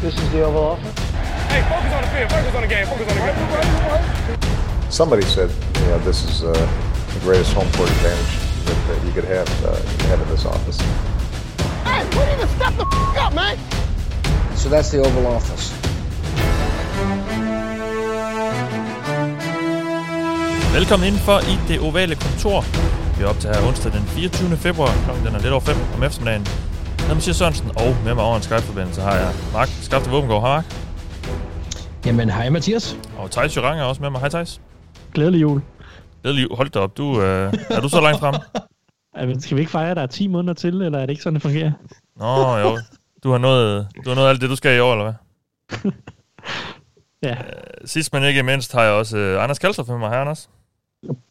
This is the Oval Office. Hey, focus on the field. Focus on the game. Focus on the game. Somebody said, you know, this is uh, the greatest home court advantage that, that you could have, uh, have in this office. Hey, we need to step the f- up, man. So that's the Oval Office. Velkommen indenfor i det ovale kontor. Vi er op til her onsdag den 24. februar, klokken den er lidt over 5 om eftermiddagen. Jeg er Mathias Sørensen, og med mig over en Skype-forbindelse har jeg Mark Skafte Våbengård. Hej Mark. Jamen, hej Mathias. Og Thijs Jørang er også med mig. Hej Thijs. Glædelig jul. Glædelig jul. Hold da op. Du, øh, er du så langt frem? Jamen, skal vi ikke fejre, at der er 10 måneder til, eller er det ikke sådan, det fungerer? Nå jo. Du har nået, du har nået alt det, du skal i år, eller hvad? Ja. Sidst men ikke mindst har jeg også øh, Anders Kalstrup med mig her, Anders.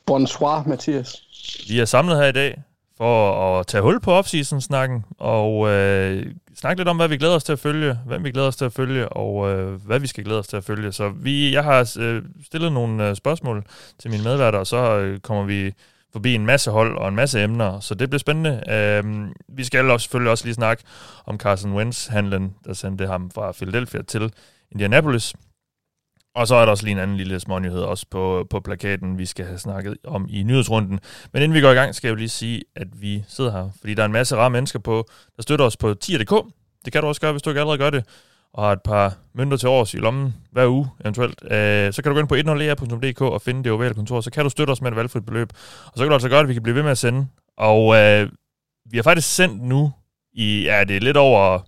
Bonsoir, Mathias. Vi er samlet her i dag for at tage hul på off-season-snakken og øh, snakke lidt om, hvad vi glæder os til at følge, hvem vi glæder os til at følge, og øh, hvad vi skal glæde os til at følge. Så vi, jeg har øh, stillet nogle øh, spørgsmål til mine medværter, og så øh, kommer vi forbi en masse hold og en masse emner, så det bliver spændende. Øh, vi skal også, selvfølgelig også lige snakke om Carson Wentz-handlen, der sendte ham fra Philadelphia til Indianapolis. Og så er der også lige en anden lille smånyhed også på, på plakaten, vi skal have snakket om i nyhedsrunden. Men inden vi går i gang, skal jeg jo lige sige, at vi sidder her, fordi der er en masse rare mennesker på, der støtter os på tier.dk. Det kan du også gøre, hvis du ikke allerede gør det, og har et par mønter til års i lommen hver uge eventuelt. Øh, så kan du gå ind på 100 e og finde det ovale kontor, så kan du støtte os med et valgfrit beløb. Og så kan du altså gøre, at vi kan blive ved med at sende. Og øh, vi har faktisk sendt nu i, ja, det er lidt over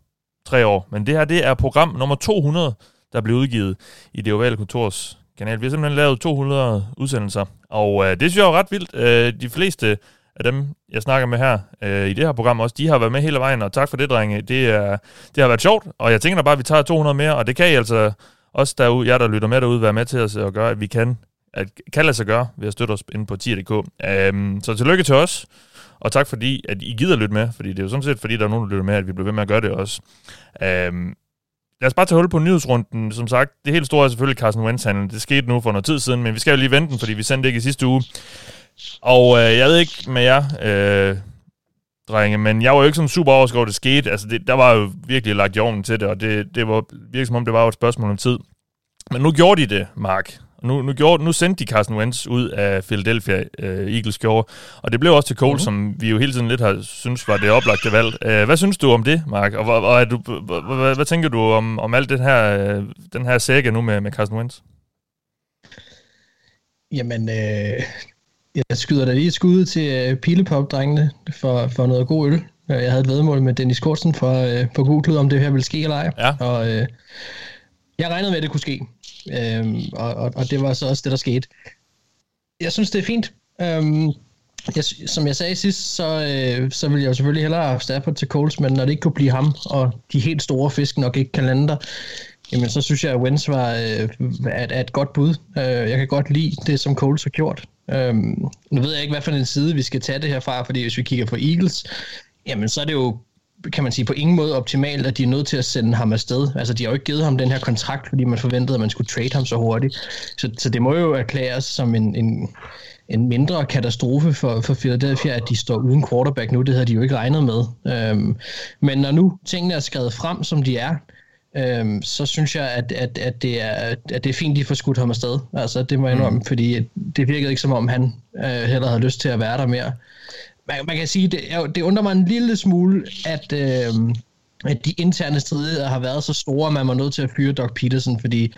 tre år, men det her, det er program nummer 200, der blev udgivet i det ovale kontors kanal. Vi har simpelthen lavet 200 udsendelser, og øh, det synes jeg er ret vildt. Øh, de fleste af dem, jeg snakker med her øh, i det her program også, de har været med hele vejen, og tak for det, drenge. Det, er, det har været sjovt, og jeg tænker da bare, at vi tager 200 mere, og det kan I altså også derude, jer der lytter med derude, være med til os at gøre, at vi kan, at kan lade sig gøre ved at støtte os inde på tier.dk. Øh, så tillykke til os, og tak fordi, at I gider lytte med, fordi det er jo sådan set, fordi der er nogen, der lytter med, at vi bliver ved med at gøre det også. Øh, Lad os bare tage hul på nyhedsrunden. Som sagt, det helt store er selvfølgelig Carson wentz -handlen. Det skete nu for noget tid siden, men vi skal jo lige vente den, fordi vi sendte det ikke i sidste uge. Og øh, jeg ved ikke med jer, øh, drenge, men jeg var jo ikke sådan super overrasket over, det skete. Altså, det, der var jo virkelig lagt jorden til det, og det, det var virkelig som om, det var jo et spørgsmål om tid. Men nu gjorde de det, Mark. Nu, nu, gjorde, nu sendte de Carson Wentz ud af Philadelphia uh, Eagles gjorde, og det blev også til Cole, mm-hmm. som vi jo hele tiden lidt har synes var det oplagte valg. Uh, hvad synes du om det, Mark? Og, og, og er du, hvad, hvad tænker du om, om alt det her, uh, den her sække nu med, med Carson Wentz? Jamen, øh, jeg skyder da lige et skud til uh, Pilepop-drengene for, for noget god øl. Jeg havde et vedmål med Dennis Kortsen for, uh, på Google, om det her ville ske eller ej. Ja. Og uh, jeg regnede med, at det kunne ske. Øhm, og, og, og det var så også det, der skete. Jeg synes, det er fint. Øhm, jeg, som jeg sagde sidst, så, øh, så ville jeg jo selvfølgelig hellere have Stafford til Coles, men når det ikke kunne blive ham, og de helt store fisk nok ikke kan lande der, jamen så synes jeg, at Wentz var øh, er, er et godt bud. Øh, jeg kan godt lide det, som Coles har gjort. Øh, nu ved jeg ikke, hvad for en side vi skal tage det her fra, fordi hvis vi kigger på Eagles, jamen så er det jo kan man sige, på ingen måde optimalt, at de er nødt til at sende ham afsted. Altså, de har jo ikke givet ham den her kontrakt, fordi man forventede, at man skulle trade ham så hurtigt. Så, så det må jo erklæres som en, en, en mindre katastrofe for, for Philadelphia, at de står uden quarterback nu. Det havde de jo ikke regnet med. Øhm, men når nu tingene er skrevet frem, som de er, øhm, så synes jeg, at, at, at, det er, at det er fint, de får skudt ham afsted. Altså, det må jeg indrømme, mm. fordi det virkede ikke som om, han øh, heller havde lyst til at være der mere man, man kan sige, det, det undrer mig en lille smule, at, øh, at de interne stridigheder har været så store, at man var nødt til at fyre Doc Peterson, fordi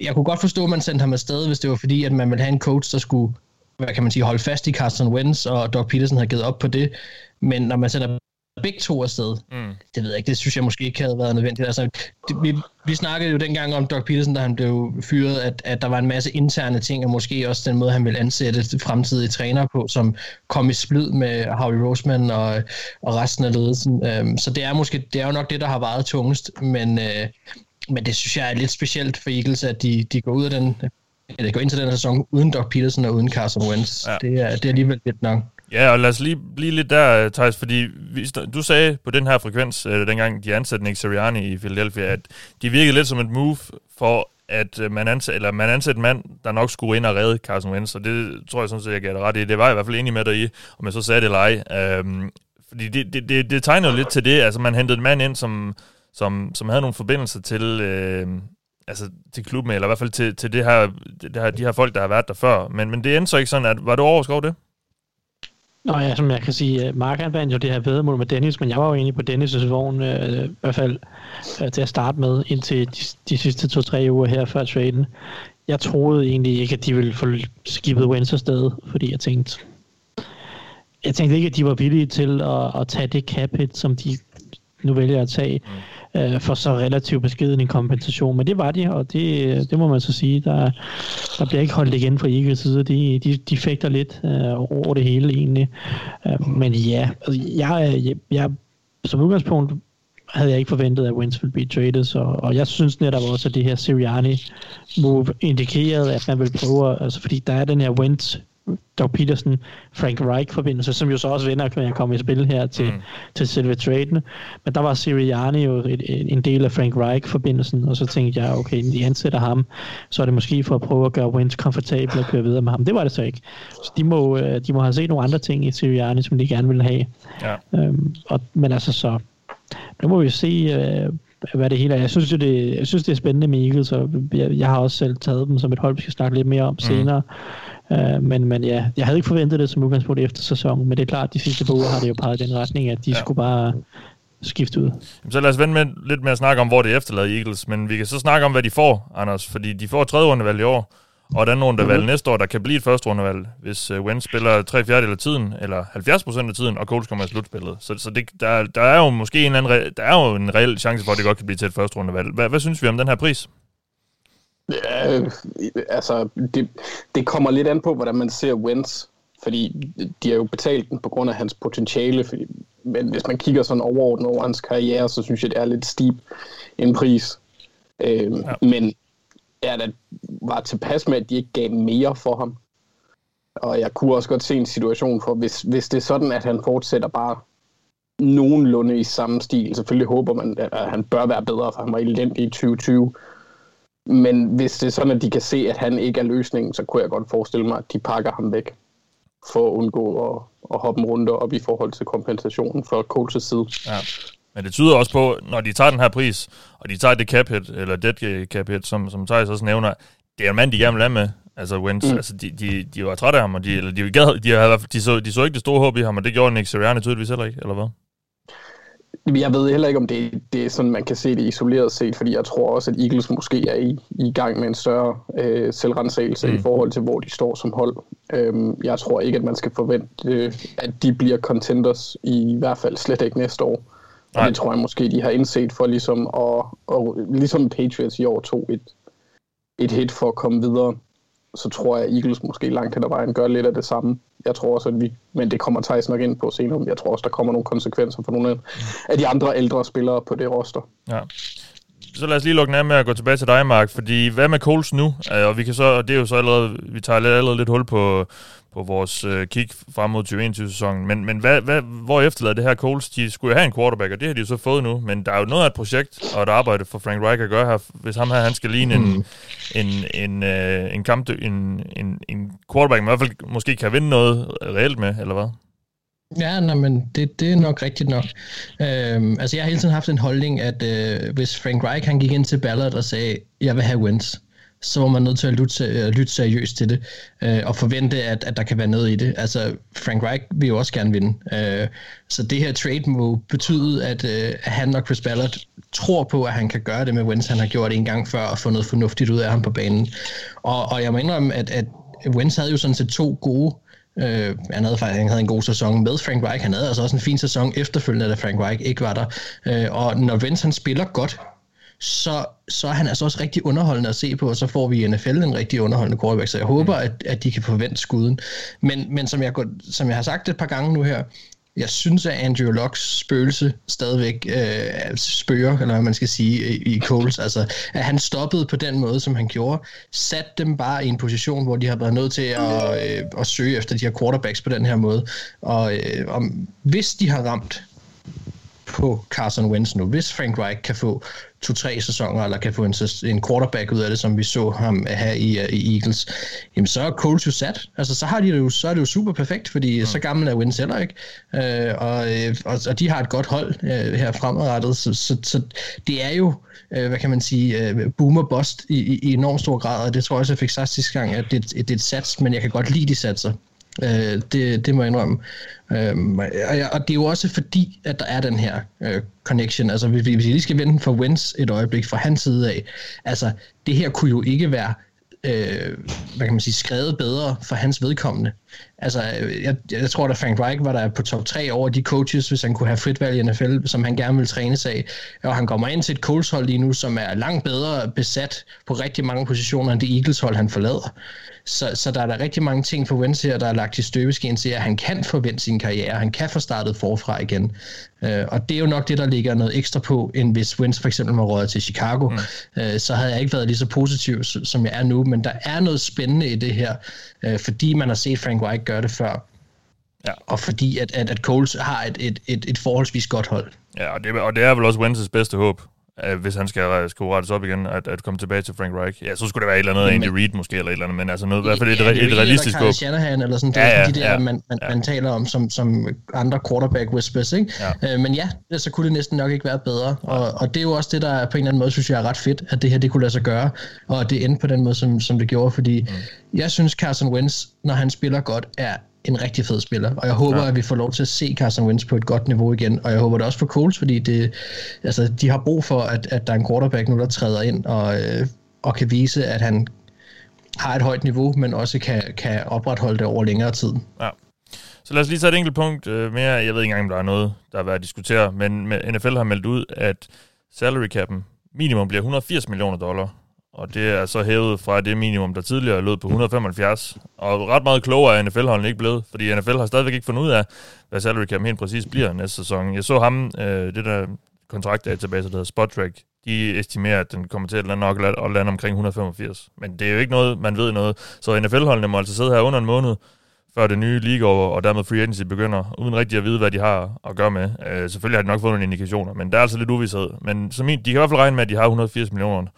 jeg kunne godt forstå, at man sendte ham afsted, hvis det var fordi, at man ville have en coach, der skulle hvad kan man sige, holde fast i Carson Wentz, og Doc Peterson havde givet op på det. Men når man sender begge to afsted. Mm. Det ved jeg ikke, det synes jeg måske ikke havde været nødvendigt. Altså, det, vi, vi snakkede jo dengang om Doc Peterson, da han blev fyret, at, at der var en masse interne ting, og måske også den måde, han ville ansætte fremtidige træner på, som kom i splid med Howie Roseman og, og resten af ledelsen. Um, så det er måske, det er jo nok det, der har varet tungest, men, uh, men det synes jeg er lidt specielt for Eagles, at de, de går ud af den, eller går ind til den her sæson uden Doc Peterson og uden Carson Wentz. Ja. Det, er, det er alligevel lidt nok. Ja, og lad os lige blive lidt der, øh, Thijs, fordi vi, du sagde på den her frekvens, øh, dengang de ansatte Nick Sirianni i Philadelphia, at de virkede lidt som et move for, at øh, man ansatte, eller man ansatte en mand, der nok skulle ind og redde Carson Wentz, og det tror jeg sådan set, jeg gav det ret i. Det var jeg i hvert fald enig med dig i, om jeg så sagde det eller ej. Øhm, fordi det, det, det, det tegner jo lidt til det, altså man hentede en mand ind, som som, som havde nogle forbindelser til, øh, altså, til klubben, eller i hvert fald til, til det her, det her, de her folk, der har været der før. Men, men det endte så ikke sådan, at var du overskov det? Nå ja, som jeg kan sige, øh, Mark han vandt jo det her vedmål med Dennis, men jeg var jo egentlig på Dennis' vogn, øh, i hvert fald øh, til at starte med, indtil de, de sidste to-tre uger her før traden. Jeg troede egentlig ikke, at de ville få skibet Wentz afsted, fordi jeg tænkte, jeg tænkte ikke, at de var villige til at, at tage det cap hit, som de nu vælger at tage, mm øh, for så relativt beskeden en kompensation. Men det var de, og det, det må man så sige, der, der bliver ikke holdt igen fra Eagles side. De, de, de fægter lidt øh, over det hele egentlig. Øh, men ja, altså, jeg, jeg, jeg, som udgangspunkt havde jeg ikke forventet, at Wentz ville blive traded, så, og jeg synes netop også, at det her Sirianni move indikerede, at man vil prøve, altså fordi der er den her Wentz Doug Peterson, Frank Reich-forbindelse, som jo så også vender, kan jeg komme i spil her til, mm. til selve traden. Men der var Sirianni jo et, en del af Frank Reich-forbindelsen, og så tænkte jeg, okay, de ansætter ham, så er det måske for at prøve at gøre Wentz komfortabel og køre videre med ham. Det var det så ikke. Så de må, øh, de må have set nogle andre ting i Sirianni, som de gerne ville have. Ja. Øhm, og, men altså så, nu må vi se, øh, hvad det hele er. Jeg synes, det, jeg synes, det er spændende med Eagles, og jeg, jeg har også selv taget dem som et hold, vi skal snakke lidt mere om mm. senere. Uh, men, men ja, jeg havde ikke forventet det som udgangspunkt efter sæsonen, men det er klart, de sidste par uger har det jo peget i den retning, at de ja. skulle bare skifte ud. Så lad os vende med, lidt med at snakke om, hvor det efterlader Eagles, men vi kan så snakke om, hvad de får, Anders, fordi de får tredje rundevalg i år, og den rundevalg mm-hmm. næste år, der kan blive et første rundevalg, hvis uh, Wentz spiller 3 fjerdedel af tiden, eller 70 procent af tiden, og Colts kommer i slutspillet. Så, så det, der, der er jo måske en, anden, der er jo en reel chance for, at det godt kan blive til et første rundevalg. Hvad, hvad synes vi om den her pris? Ja, altså, det, det kommer lidt an på, hvordan man ser Wentz, fordi de har jo betalt den på grund af hans potentiale, fordi, men hvis man kigger sådan overordnet over hans karriere, så synes jeg, det er lidt steep en pris. Øh, ja. Men jeg ja, var tilpas med, at de ikke gav mere for ham. Og jeg kunne også godt se en situation for, hvis, hvis det er sådan, at han fortsætter bare nogenlunde i samme stil. Selvfølgelig håber man, at han bør være bedre, for han var elendig i 2020. Men hvis det er sådan, at de kan se, at han ikke er løsningen, så kunne jeg godt forestille mig, at de pakker ham væk for at undgå at, at hoppe rundt op i forhold til kompensationen for Colts' side. Ja. Men det tyder også på, når de tager den her pris, og de tager det cap hit, eller dead cap hit, som, som Thijs også nævner, det er en mand, de gerne vil have med. Altså Wentz, mm. altså de, de, de var trætte af ham, og de, eller de, gad, de, havde, de, så, de så ikke det store håb i ham, og det gjorde Nick Sirianni tydeligvis heller ikke, eller hvad? Jeg ved heller ikke, om det, det er sådan, man kan se det isoleret set, fordi jeg tror også, at Eagles måske er i, i gang med en større øh, selvrensagelse mm. i forhold til, hvor de står som hold. Øhm, jeg tror ikke, at man skal forvente, øh, at de bliver contenders, i hvert fald slet ikke næste år. Og det tror jeg måske, de har indset for ligesom at, og, ligesom Patriots i år tog et, et hit for at komme videre så tror jeg, at Eagles måske langt hen ad vejen gør lidt af det samme. Jeg tror også, at vi, men det kommer Thijs nok ind på senere, jeg tror også, der kommer nogle konsekvenser for nogle af de andre ældre spillere på det roster. Ja. Så lad os lige lukke ned med at gå tilbage til dig, Mark, fordi hvad med Coles nu? Øh, og vi kan så, det er jo så allerede, vi tager allerede lidt hul på, på vores øh, kig frem mod 2021-sæsonen. Men, men hvad, hvad, hvor efterlader det her Coles? De skulle jo have en quarterback, og det har de jo så fået nu. Men der er jo noget af et projekt og et arbejde for Frank Reich at gøre her. Hvis ham her, han skal ligne en, mm. en, en, øh, en, kamp, en, en, en quarterback, man i hvert fald måske kan vinde noget reelt med, eller hvad? Ja, nej, men det, det er nok rigtigt nok. Øhm, altså, jeg har hele tiden haft en holdning, at øh, hvis Frank Reich han gik ind til Ballard og sagde, jeg vil have wins, så var man nødt til at lytte, lytte seriøst til det, øh, og forvente, at, at der kan være noget i det. Altså, Frank Reich vil jo også gerne vinde. Øh, så det her trade må betyde, at, øh, at han og Chris Ballard tror på, at han kan gøre det med Wentz. Han har gjort en gang før og få noget fornuftigt ud af ham på banen. Og, og jeg må indrømme, at, at Wentz havde jo sådan set to gode Øh, han, havde, han havde en god sæson med Frank Reich. Han havde altså også en fin sæson efterfølgende, da Frank Reich ikke var der. Øh, og når Wentz han spiller godt, så, så er han altså også rigtig underholdende at se på, og så får vi i NFL en rigtig underholdende quarterback, så jeg håber, at, at de kan forvente skuden. Men, men som, jeg, som jeg har sagt et par gange nu her, jeg synes, at Andrew Locks spøgelse stadigvæk øh, spørger, eller hvad man skal sige, i, i Coles. Altså, at han stoppede på den måde, som han gjorde, satte dem bare i en position, hvor de har været nødt til at, øh, at søge efter de her quarterbacks på den her måde. Og, øh, og hvis de har ramt på Carson Wentz nu. Hvis Frank Reich kan få to-tre sæsoner, eller kan få en, en quarterback ud af det, som vi så ham have i, uh, i Eagles, jamen så er Coles jo sat. Altså, så, har de det jo, så er det jo super perfekt, fordi mm. så gammel er Wentz heller ikke. Uh, og, øh, og, og de har et godt hold uh, her fremadrettet, så, så, så det er jo, uh, hvad kan man sige, uh, boomer bust i, i, i enormt stor grad, og det tror jeg også, jeg fik sagt sidste gang, at det, det er et sats, men jeg kan godt lide de satser. Øh, det, det må jeg indrømme. Øh, og, og det er jo også fordi, at der er den her øh, connection. Altså, hvis vi, hvis vi lige skal vente for Wens et øjeblik fra hans side af, altså, det her kunne jo ikke være øh, hvad kan man sige, skrevet bedre for hans vedkommende. Altså, øh, jeg, jeg tror, at Frank Reich var der på top 3 over de coaches, hvis han kunne have frit valg i NFL, som han gerne vil træne sig af. Og han kommer ind til et Colts hold lige nu, som er langt bedre besat på rigtig mange positioner, end det Eagles hold, han forlader. Så, så der er der rigtig mange ting for Wentz her, der er lagt i støbeskeen til, at han kan forvente sin karriere, han kan få startet forfra igen. Uh, og det er jo nok det, der ligger noget ekstra på, end hvis Wentz for eksempel var råd til Chicago. Mm. Uh, så havde jeg ikke været lige så positiv, som jeg er nu, men der er noget spændende i det her, uh, fordi man har set Frank White gøre det før. Ja. Og fordi at, at, at Coles har et, et, et, et forholdsvis godt hold. Ja, og det, og det er vel også Wentz's bedste håb hvis han skal, skal rettes op igen, at, at komme tilbage til Frank Reich. Ja, så skulle det være et eller andet, Andy Reid måske, eller et eller andet, men altså noget, i hvert fald et, ja, et, et realistisk håb. Shanahan, eller sådan, det ja, ja, de der, ja, man, man, ja. man taler om som, som andre quarterback whispers, ikke? Ja. Øh, men ja, så kunne det næsten nok ikke være bedre, og, og det er jo også det, der på en eller anden måde, synes jeg er ret fedt, at det her, det kunne lade sig gøre, og det endte på den måde, som, som det gjorde, fordi mm. jeg synes, Carson Wentz, når han spiller godt, er en rigtig fed spiller, og jeg håber, ja. at vi får lov til at se Carson Wentz på et godt niveau igen, og jeg håber det også for Coles, fordi det, altså, de har brug for, at, at der er en quarterback nu, der træder ind og, øh, og kan vise, at han har et højt niveau, men også kan, kan opretholde det over længere tid. Ja. Så lad os lige tage et enkelt punkt øh, mere. Jeg ved ikke engang, om der er noget, der er værd at diskutere, men NFL har meldt ud, at salary cap'en minimum bliver 180 millioner dollar og det er så hævet fra det minimum, der tidligere lød på 175. Og ret meget klogere er NFL-holdene ikke blevet, fordi NFL har stadigvæk ikke fundet ud af, hvad salary cap helt præcis bliver næste sæson. Jeg så ham, øh, det der kontraktdatabase, der hedder SpotTrack, de estimerer, at den kommer til at lande, nok at lande omkring 185. Men det er jo ikke noget, man ved noget. Så NFL-holdene må altså sidde her under en måned, før det nye league over, og dermed free agency begynder, uden rigtig at vide, hvad de har at gøre med. Øh, selvfølgelig har de nok fået nogle indikationer, men der er altså lidt uvidshed. Men som de kan i hvert fald regne med, at de har 180 millioner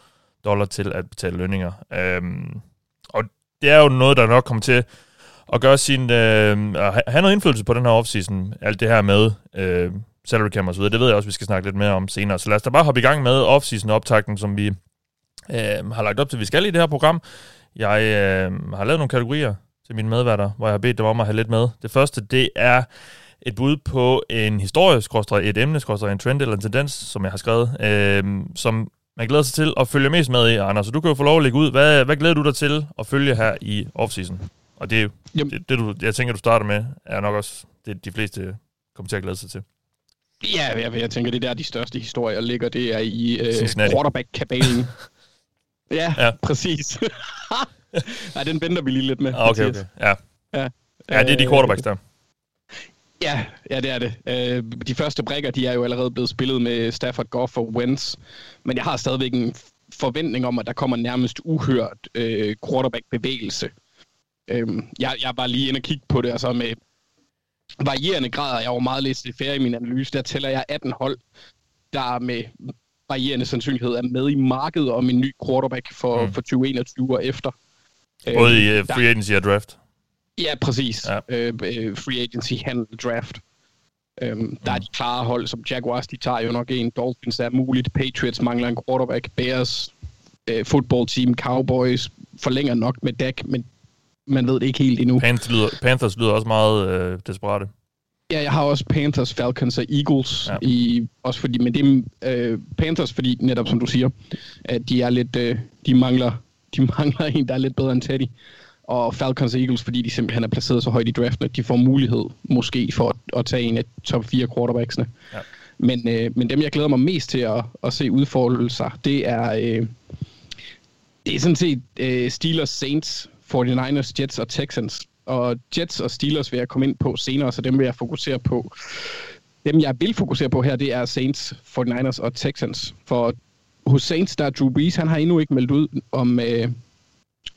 dollar til at betale lønninger. Øhm, og det er jo noget, der nok kommer til at gøre sin, øh, at have noget indflydelse på den her offseason. Alt det her med øh, salary cap og så videre. Det ved jeg også, vi skal snakke lidt mere om senere. Så lad os da bare hoppe i gang med offseason optakten, som vi øh, har lagt op til, vi skal i det her program. Jeg øh, har lavet nogle kategorier til mine medværter, hvor jeg har bedt dem om at have lidt med. Det første, det er et bud på en historie, et emne, en trend eller en tendens, som jeg har skrevet, øh, som man glæder sig til at følge mest med i, Anders. Så du kan jo få lov at lægge ud. Hvad, hvad glæder du dig til at følge her i offseason? Og det, det, det du, jeg tænker, du starter med, er nok også det, de fleste kommer til at glæde sig til. Ja, jeg, jeg tænker, det der de største historier ligger, det er i øh, quarterback-kabalen. ja, ja, præcis. Nej, den venter vi lige lidt med. Ah, okay, okay. Ja. Ja. ja, det er de quarterbacks der. Ja, ja, det er det. Øh, de første brækker, de er jo allerede blevet spillet med Stafford, Goff og Wentz, men jeg har stadigvæk en forventning om, at der kommer nærmest uhørt øh, quarterback-bevægelse. Øh, jeg, jeg var lige inde og kigge på det, altså med varierende grader, jeg var meget læst det færre i min analyse, der tæller jeg 18 hold, der med varierende sandsynlighed er med i markedet om en ny quarterback for, mm. for 2021 og efter. Både i uh, free agency og draft? Ja, præcis. Ja. Øh, øh, free agency, handle, draft. Øhm, der er de klare hold, som Jaguars, de tager jo nok en. Dolphins er muligt. Patriots mangler en quarterback. Bears, øh, football team, Cowboys forlænger nok med Dak, men man ved det ikke helt endnu. Panthers lyder, Panthers lyder også meget øh, desperate. Ja, jeg har også Panthers, Falcons og Eagles. Ja. I, også fordi, men det er øh, Panthers, fordi netop som du siger, at de er lidt, øh, de mangler, de mangler en, der er lidt bedre end Teddy og Falcons og Eagles, fordi de simpelthen er placeret så højt i draften, at de får mulighed måske for at, at tage en af top 4 quarterbacksene. Ja. Men, øh, men dem, jeg glæder mig mest til at, at se udfolde sig, det er, øh, det er sådan set øh, Steelers, Saints, 49ers, Jets og Texans. Og Jets og Steelers vil jeg komme ind på senere, så dem vil jeg fokusere på. Dem, jeg vil fokusere på her, det er Saints, 49ers og Texans. For hos Saints, der er Drew Brees, han har endnu ikke meldt ud, om, øh,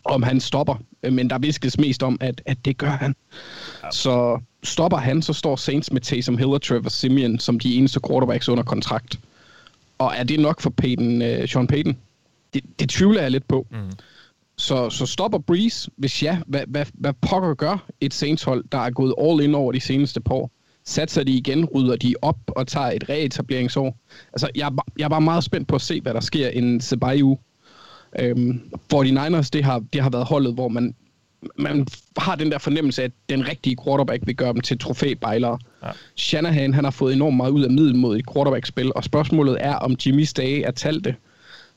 om han stopper men der viskes mest om, at, at det gør han. Ja. Så stopper han, så står Saints med Taysom Hill og Trevor Simeon som de eneste quarterbacks under kontrakt. Og er det nok for Peyton, uh, Sean Payton? Det, det tvivler jeg lidt på. Mm. Så, så stopper Breeze, hvis ja, hvad, hvad, hvad pokker gør et Saints-hold, der er gået all in over de seneste par år? Satser de igen, rydder de op og tager et reetableringsår? Altså, jeg, jeg er bare meget spændt på at se, hvad der sker en Ceballos. Øhm, 49ers, det har, det har været holdet, hvor man, man har den der fornemmelse af, at den rigtige quarterback vil gøre dem til trofæbejlere. Ja. Shanahan, han har fået enormt meget ud af middel mod et quarterback-spil, og spørgsmålet er, om Jimmy's dage er talte.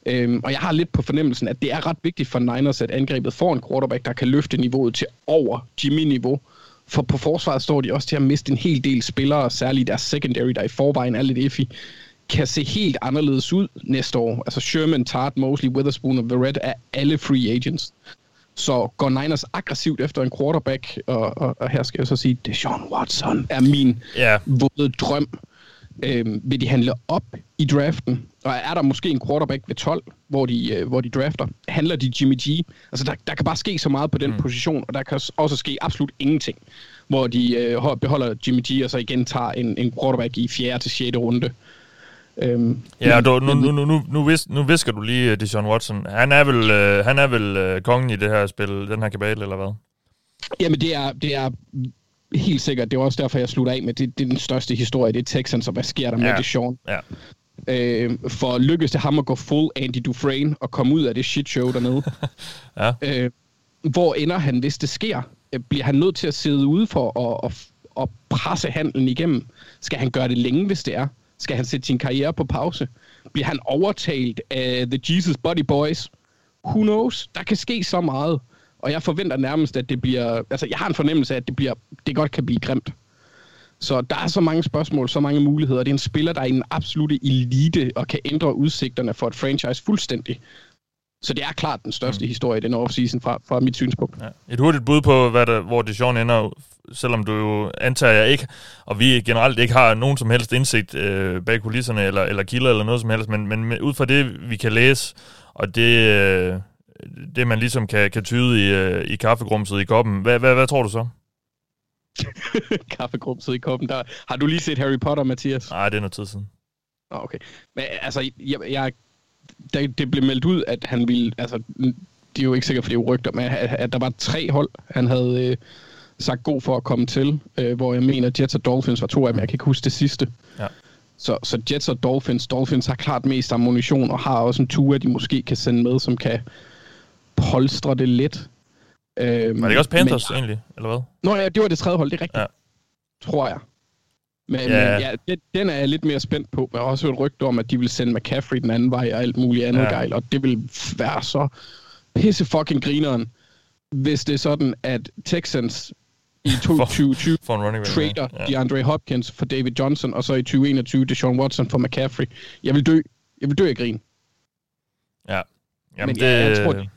Øhm, og jeg har lidt på fornemmelsen, at det er ret vigtigt for Niners, at angrebet får en quarterback, der kan løfte niveauet til over Jimmy-niveau. For på forsvaret står de også til at miste en hel del spillere, særligt deres secondary, der i forvejen er lidt iffy, kan se helt anderledes ud næste år. Altså Sherman, Tart, Mosley, Witherspoon og Verrett er alle free agents. Så går Niners aggressivt efter en quarterback, og, og, og her skal jeg så sige, Deshaun Watson er min yeah. våde drøm. Øhm, vil de handle op i draften? Og er der måske en quarterback ved 12, hvor de, øh, hvor de drafter? Handler de Jimmy G? Altså, der, der kan bare ske så meget på den mm. position, og der kan også ske absolut ingenting, hvor de øh, beholder Jimmy G, og så igen tager en, en quarterback i 4. til 6. runde. Øhm, ja, du, nu, nu, nu, nu, nu, vis, nu visker du lige uh, Deshaun Watson. Han er vel, uh, han er vel uh, kongen i det her spil, den her kabale, eller hvad? Jamen, det er, det er helt sikkert. Det er også derfor, jeg slutter af med, det, det er den største historie. Det er Texans, og hvad sker der med ja. Deshaun? Ja. Øh, for lykkes det ham at gå full Andy Dufresne og komme ud af det shit show dernede. ja. øh, hvor ender han, hvis det sker? Bliver han nødt til at sidde ude for at, at, at presse handlen igennem? Skal han gøre det længe, hvis det er? Skal han sætte sin karriere på pause? Bliver han overtalt af The Jesus Body Boys? Who knows? Der kan ske så meget. Og jeg forventer nærmest, at det bliver... Altså, jeg har en fornemmelse af, at det, bliver, det godt kan blive grimt. Så der er så mange spørgsmål, så mange muligheder. Det er en spiller, der er i den absolute elite og kan ændre udsigterne for et franchise fuldstændig. Så det er klart den største mm. historie i den offseason fra, fra mit synspunkt. Ja. Et hurtigt bud på, hvad der, hvor Dijon ender, selvom du jo antager jeg ikke, og vi generelt ikke har nogen som helst indsigt øh, bag kulisserne eller, eller kilder eller noget som helst, men, men ud fra det, vi kan læse, og det, øh, det man ligesom kan, kan tyde i, øh, i kaffegrumset i koppen, hvad, hvad, hvad tror du så? kaffegrumset i koppen. Der, har du lige set Harry Potter, Mathias? Nej, det er noget tid siden. Okay. Men altså, jeg, jeg det, det blev meldt ud, at han ville, altså, det er jo ikke sikkert, for det er rygter, men at, at der var tre hold, han havde øh, sagt god for at komme til, øh, hvor jeg mener, Jets og Dolphins var to af dem, jeg kan ikke huske det sidste. Ja. Så, så Jets og Dolphins, Dolphins har klart mest ammunition, og har også en tur, de måske kan sende med, som kan polstre det lidt. Øhm, var det ikke også Panthers men, egentlig, eller hvad? Nå ja, det var det tredje hold, det er rigtigt. Ja. Tror jeg. Men, ja. men ja, det, den er jeg lidt mere spændt på. Jeg har også hørt rygter om, at de vil sende McCaffrey den anden vej og alt muligt andet ja. gejl, og det vil være så pisse fucking grineren, hvis det er sådan, at Texans i 2020 for, for trader ja. DeAndre Hopkins for David Johnson, og så i 2021 Deshaun Watson for McCaffrey. Jeg vil dø. Jeg vil dø af grin. Ja. Jamen, Men det, ja, jeg tror, det,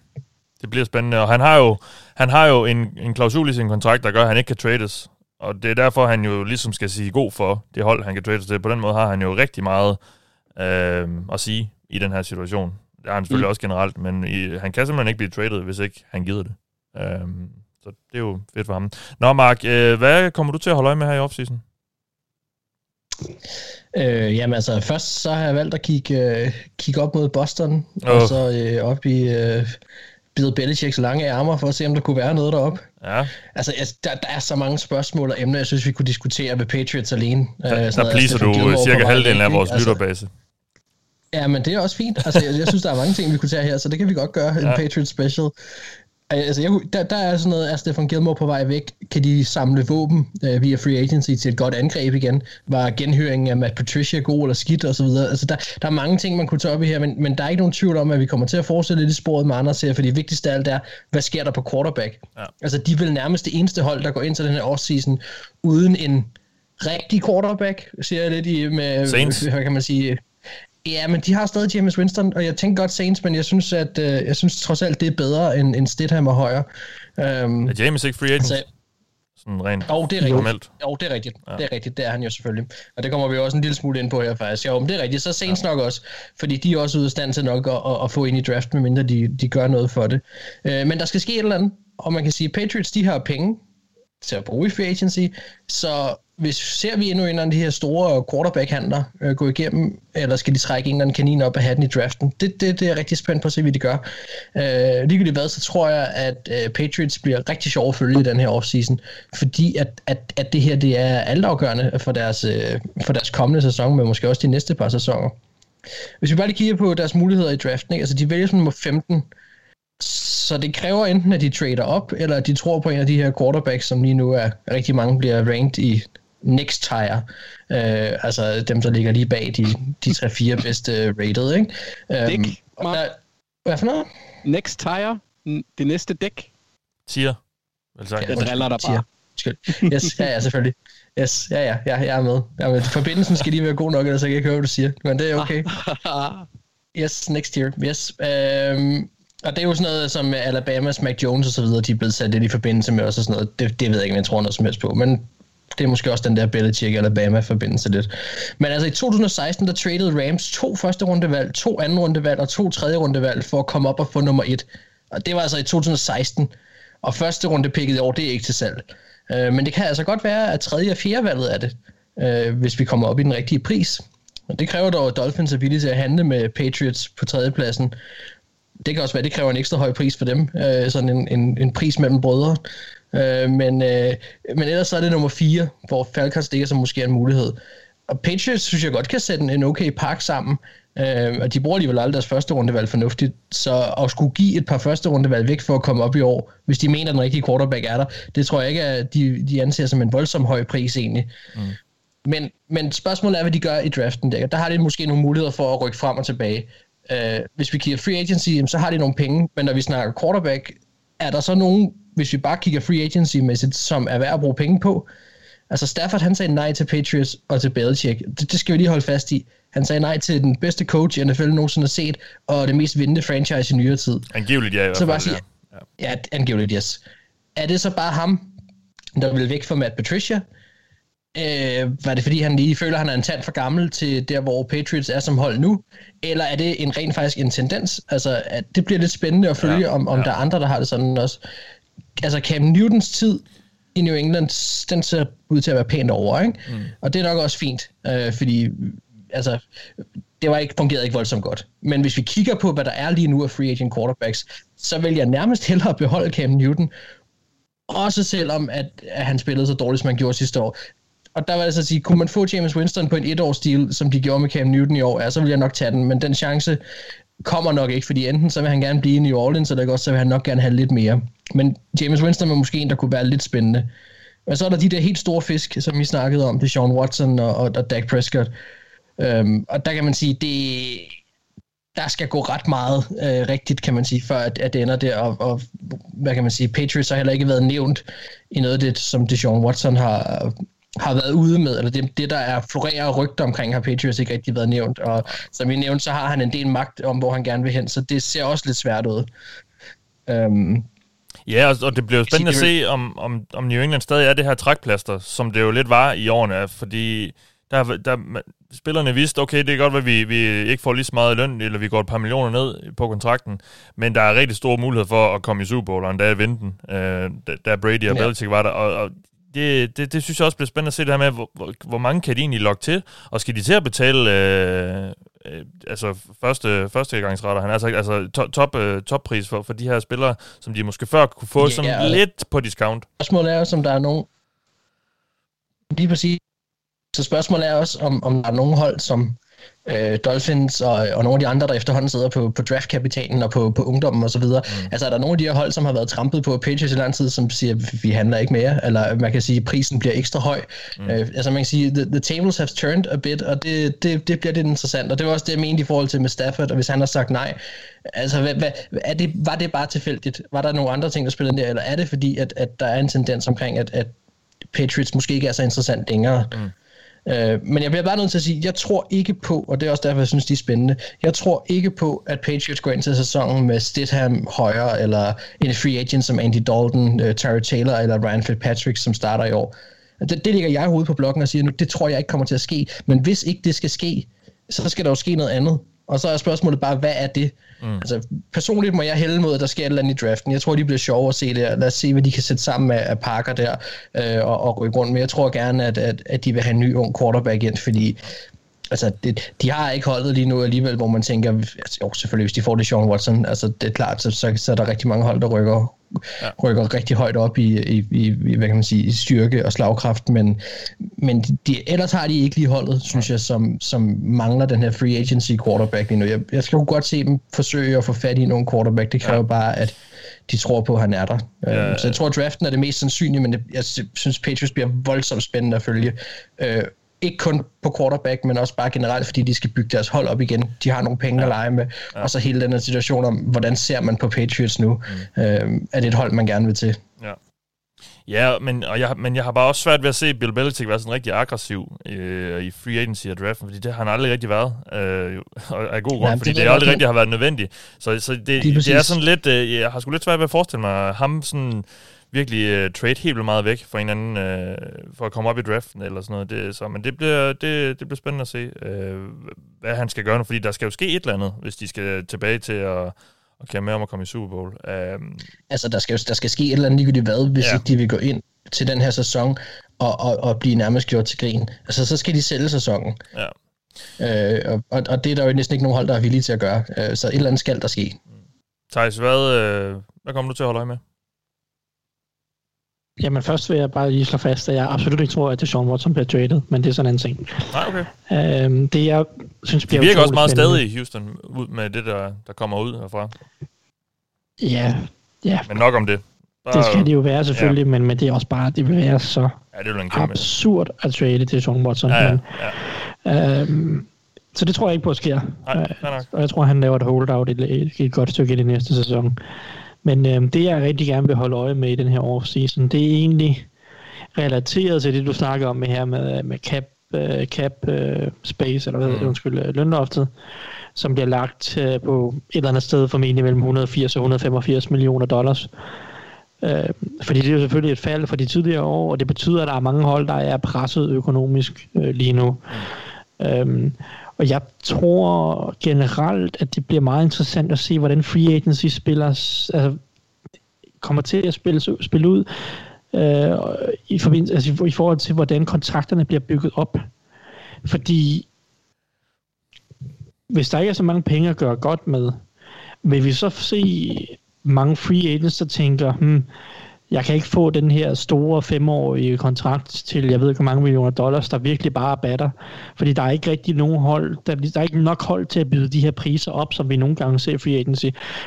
det bliver spændende, og han har jo, han har jo en, en klausul i sin kontrakt, der gør, at han ikke kan trades. Og det er derfor, han jo ligesom skal sige god for det hold, han kan trade til. På den måde har han jo rigtig meget øh, at sige i den her situation. Det har han selvfølgelig mm. også generelt, men i, han kan simpelthen ikke blive traded, hvis ikke han gider det. Øh, så det er jo fedt for ham. Nå, Mark, øh, hvad kommer du til at holde øje med her i offseason? Øh, jamen altså, først så har jeg valgt at kigge, øh, kigge op mod Boston, oh. og så øh, op i øh, Bill Belichicks lange ærmer for at se, om der kunne være noget deroppe. Ja. Altså, altså der, der er så mange spørgsmål og emner, jeg synes, vi kunne diskutere ved Patriots alene. Der, øh, der pleaser du cirka halvdelen af vores altså, lytterbase. Ja, men det er også fint. Altså, jeg, jeg synes, der er mange ting, vi kunne tage her, så det kan vi godt gøre, ja. en Patriots special. Altså, jeg, der, der er sådan noget, er Stefan Gilmore på vej væk? Kan de samle våben øh, via free agency til et godt angreb igen? Var genhøringen af Matt Patricia god eller skidt og så videre? Altså, der, der er mange ting, man kunne tage op i her, men, men der er ikke nogen tvivl om, at vi kommer til at fortsætte lidt i sporet med andre serier, for det vigtigste af alt er, hvad sker der på quarterback? Ja. Altså, de er vel nærmest det eneste hold, der går ind til den her offseason uden en rigtig quarterback, siger jeg lidt i med, Saints. hvad kan man sige, Ja, men de har stadig James Winston, og jeg tænker godt Saints, men jeg synes, at øh, jeg synes trods alt, det er bedre end, end Stidham og højre. Um, er James ikke free agent? Så, sådan rent jo, det er rigtigt. Normalt. Jo, det er rigtigt. Ja. Det er rigtigt, det er han jo selvfølgelig. Og det kommer vi også en lille smule ind på her faktisk. Jo, men det er rigtigt. Så Saints ja. nok også, fordi de er også ude af stand til nok at, at, at få ind i draft, medmindre de, de gør noget for det. Uh, men der skal ske et eller andet, og man kan sige, at Patriots, de har penge til at bruge i free agency, så hvis ser vi endnu en af de her store quarterback-handler øh, gå igennem, eller skal de trække en eller anden kanin op af hatten i draften? Det, det, det er jeg rigtig spændt på at se, hvad de gør. Øh, ligegyldigt hvad, så tror jeg, at øh, Patriots bliver rigtig sjov at følge i den her offseason, fordi at, at, at det her det er altafgørende for deres, øh, for deres kommende sæson, men måske også de næste par sæsoner. Hvis vi bare lige kigger på deres muligheder i draften, ikke? altså de vælger som nummer 15, så det kræver enten, at de trader op, eller at de tror på en af de her quarterbacks, som lige nu er rigtig mange bliver ranked i next tire. Øh, altså dem, der ligger lige bag de, de 3-4 bedste rated. Ikke? Dæk, Øhm, og der, hvad for noget? Next tire, n- det næste dæk. Tier. Vel sagt. Jeg driller dig bare. Undskyld. Yes, ja, ja, selvfølgelig. Yes, ja, ja, ja, jeg er med. Jeg er med. Forbindelsen skal lige være god nok, ellers jeg kan ikke høre, hvad du siger. Men det er okay. Yes, next year. Yes. Øhm, og det er jo sådan noget som Alabamas, Mac Jones og så videre, de er blevet sat lidt i forbindelse med os og sådan noget. Det, det ved jeg ikke, om jeg tror noget som helst på. Men det er måske også den der Belichick Alabama forbindelse lidt. Men altså i 2016, der traded Rams to første rundevalg, to anden rundevalg og to tredje rundevalg for at komme op og få nummer et. Og det var altså i 2016. Og første runde picket i år, det er ikke til salg. Øh, men det kan altså godt være, at tredje og fjerde valget er det, øh, hvis vi kommer op i den rigtige pris. Og det kræver dog, at Dolphins er villige til at handle med Patriots på tredjepladsen. Det kan også være, at det kræver en ekstra høj pris for dem. Øh, sådan en, en, en pris mellem brødre. Øh, men, øh, men ellers så er det nummer 4, hvor Falcons ligger som måske er en mulighed. Og Patriots synes jeg godt kan sætte en, en okay pakke sammen. Øh, og de bruger alligevel aldrig deres første rundevalg fornuftigt. Så at skulle give et par første rundevalg væk for at komme op i år, hvis de mener, at den rigtige quarterback er der, det tror jeg ikke, at de, de anser som en voldsom høj pris egentlig. Mm. Men, men spørgsmålet er, hvad de gør i draften. Der, der har de måske nogle muligheder for at rykke frem og tilbage. Øh, hvis vi kigger free agency, så har de nogle penge, men når vi snakker quarterback, er der så nogen, hvis vi bare kigger free agency-mæssigt, som er værd at bruge penge på? Altså Stafford, han sagde nej til Patriots og til Belichick. Det, det skal vi lige holde fast i. Han sagde nej til den bedste coach, NFL nogensinde har set, og det mest vindende franchise i nyere tid. Angiveligt ja i Så bare sige, ja. ja, angiveligt yes. Er det så bare ham, der vil væk fra Matt Patricia? Øh, var det fordi, han lige føler, han er en tand for gammel til der, hvor Patriots er som hold nu? Eller er det en rent faktisk en tendens? Altså, at det bliver lidt spændende at følge, ja, om, om ja. der er andre, der har det sådan også. Altså, Cam Newtons tid i New England, den ser ud til at være pænt over, ikke? Mm. Og det er nok også fint, øh, fordi altså, det var ikke, fungerede ikke voldsomt godt. Men hvis vi kigger på, hvad der er lige nu af free agent quarterbacks, så vil jeg nærmest hellere beholde Cam Newton, også selvom at, at han spillede så dårligt, som han gjorde sidste år. Og der vil jeg så sige, kunne man få James Winston på en etårsdeal, som de gjorde med Cam Newton i år, ja, så vil jeg nok tage den, men den chance kommer nok ikke, fordi enten så vil han gerne blive i New Orleans, eller også så vil han nok gerne have lidt mere. Men James Winston er måske en, der kunne være lidt spændende. Men så er der de der helt store fisk, som vi snakkede om, det er Sean Watson og, og, og Dak Prescott. Øhm, og der kan man sige, det, der skal gå ret meget øh, rigtigt, kan man sige, før at, at det ender der. Og, og hvad kan man sige, Patriots har heller ikke været nævnt i noget af det, som Deshaun Watson har, har været ude med, eller det, det der er florerer og rygter omkring, har Patriots ikke rigtig været nævnt. Og som vi nævnte, så har han en del magt om, hvor han gerne vil hen, så det ser også lidt svært ud. Um, Ja, og, og det bliver jo spændende at se, om, om, om New England stadig er det her trækplaster, som det jo lidt var i årene, fordi der, der, spillerne vidste, okay, det er godt, at vi, vi ikke får lige så meget løn, eller vi går et par millioner ned på kontrakten, men der er rigtig store muligheder for at komme i Super Bowl, og endda vinde den, øh, da Brady og ja. Belichick var der, og, og det, det, det synes jeg også bliver spændende at se det her med, hvor, hvor, hvor mange kan de egentlig lokke til, og skal de til at betale øh, øh, altså første, første gangsretter, han altså, altså top, top, øh, toppris for, for de her spillere, som de måske før kunne få Ja, sådan og- lidt på discount. spørgsmålet er også, om der er nogen... Lige præcis. Så spørgsmålet er også, om, om der er nogen hold, som øh, Dolphins og, og nogle af de andre, der efterhånden sidder på, på draftkapitalen og på, på ungdommen osv. Mm. Altså er der nogle af de her hold, som har været trampet på Patriots i lang tid, som siger, vi handler ikke mere, eller man kan sige, at prisen bliver ekstra høj. Mm. Øh, altså man kan sige, the, the tables have turned a bit, og det, det, det bliver lidt interessant, og det var også det, jeg mente i forhold til med Stafford, og hvis han har sagt nej, altså hvad, hvad, er det, var det bare tilfældigt? Var der nogle andre ting, der spillede ind der, eller er det fordi, at, at der er en tendens omkring, at, at Patriots måske ikke er så interessant længere? Mm. Øh, men jeg bliver bare nødt til at sige, jeg tror ikke på, og det er også derfor, jeg synes, de er spændende, jeg tror ikke på, at Patriots går ind til sæsonen med Stidham højre, eller en free agent som Andy Dalton, øh, uh, Terry Taylor eller Ryan Fitzpatrick, som starter i år. Det, det ligger jeg i hovedet på blokken og siger nu, det tror jeg ikke kommer til at ske. Men hvis ikke det skal ske, så skal der jo ske noget andet. Og så er spørgsmålet bare, hvad er det? Mm. Altså, personligt må jeg hælde mod, at der sker et eller andet i draften. Jeg tror, de bliver sjove at se det. Lad os se, hvad de kan sætte sammen med af pakker der øh, og, og rykke rundt. Men jeg tror gerne, at, at, at de vil have en ny ung quarterback ind, fordi altså, det, de har ikke holdet lige nu alligevel, hvor man tænker, altså, jo, selvfølgelig, hvis de får det Sean Watson, altså, det er klart, så, så, så er der rigtig mange hold, der rykker, ja. rykker rigtig højt op i, i, i, hvad kan man sige, i styrke og slagkraft, men, men de, de, ellers har de ikke lige holdet, synes jeg, som, som mangler den her free agency quarterback lige nu. Jeg, jeg skal jo godt se dem forsøge at få fat i nogle quarterback, det kræver ja. bare, at de tror på, at han er der. Ja. Øhm, så jeg tror, at draften er det mest sandsynlige, men jeg synes, Patriots bliver voldsomt spændende at følge. Øh, ikke kun på quarterback, men også bare generelt, fordi de skal bygge deres hold op igen. De har nogle penge ja. at lege med. Ja. Og så hele den her situation om, hvordan ser man på Patriots nu? Mm. Øhm, er det et hold, man gerne vil til? Ja. Ja, men, og jeg, men jeg har bare også svært ved at se Bill Belichick være sådan rigtig aggressiv øh, i free agency og draften, fordi det har han aldrig rigtig været, øh, og af god grund, ja, fordi det, det aldrig rigtig har været nødvendigt. Så, så det, det er sådan lidt, øh, jeg har sgu lidt svært ved at forestille mig ham sådan virkelig uh, trade helt meget væk for en anden, uh, for at komme op i draften eller sådan noget. Det, så, men det bliver, det, det bliver spændende at se, uh, hvad han skal gøre nu, fordi der skal jo ske et eller andet, hvis de skal tilbage til at, at kæmpe med om at komme i Super Bowl. Uh, altså, der skal, der skal ske et eller andet ligegyldigt hvad, hvis ja. ikke de vil gå ind til den her sæson og, og, og blive nærmest gjort til grin. Altså, så skal de sælge sæsonen. Ja. Uh, og, og det er der jo næsten ikke nogen hold, der er villige til at gøre. Uh, så et eller andet skal der ske. Thijs, hvad, uh, hvad kommer du til at holde øje med? Jamen først vil jeg bare lige slå fast, at jeg absolut ikke tror, at det er Sean Watson bliver traded, men det er sådan en ting. Nej, okay. Øhm, det jeg synes bliver De virker også meget stadig i Houston ud med det, der, der kommer ud herfra. Ja, ja. Men nok om det. Bare, det skal det jo være selvfølgelig, ja. men, men det er også bare, det vil være så ja, det en absurd at trade til Sean Watson. Ja, ja, men, ja. Øhm, så det tror jeg ikke på sker. Nej, øh, og jeg tror, han laver et holdout et, et, et godt stykke i det næste sæson. Men øh, det, jeg rigtig gerne vil holde øje med i den her off-season, det er egentlig relateret til det, du snakker om med her med, med cap, uh, cap uh, space, eller hvad mm. undskyld, lønloftet, som bliver lagt uh, på et eller andet sted formentlig mellem 180 og 185 millioner dollars. Uh, fordi det er jo selvfølgelig et fald for de tidligere år, og det betyder, at der er mange hold, der er presset økonomisk uh, lige nu. Mm. Um, og jeg tror generelt, at det bliver meget interessant at se, hvordan free agency spiller, altså, kommer til at spille, spille ud øh, i, forbindelse, altså, i forhold til, hvordan kontrakterne bliver bygget op. Fordi hvis der ikke er så mange penge at gøre godt med, vil vi så se mange free agents, der tænker, hmm, jeg kan ikke få den her store femårige kontrakt til, jeg ved ikke hvor mange millioner dollars, der virkelig bare batter. Fordi der er ikke rigtig nogen hold, der, der er ikke nok hold til at byde de her priser op, som vi nogle gange ser free agency.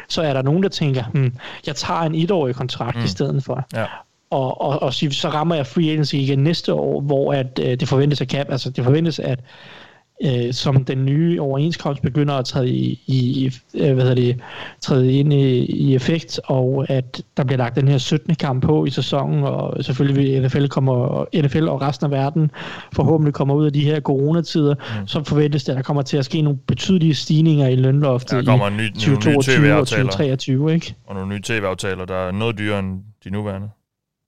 Så er der nogen, der tænker, hmm, jeg tager en etårig kontrakt mm. i stedet for. Ja. Og, og, og så rammer jeg free agency igen næste år, hvor at, øh, det forventes at cap, altså det forventes at øh, som den nye overenskomst begynder at træde, i, i, øh, hvad det, træde ind i, i effekt, og at der bliver lagt den her 17. kamp på i sæsonen, og selvfølgelig vil NFL, kommer, NFL og resten af verden forhåbentlig kommer ud af de her coronatider, mm. så forventes det, at der kommer til at ske nogle betydelige stigninger i lønloftet i 2022 og 2023. Ikke? Og nogle nye tv-aftaler, der er noget dyrere end de nuværende.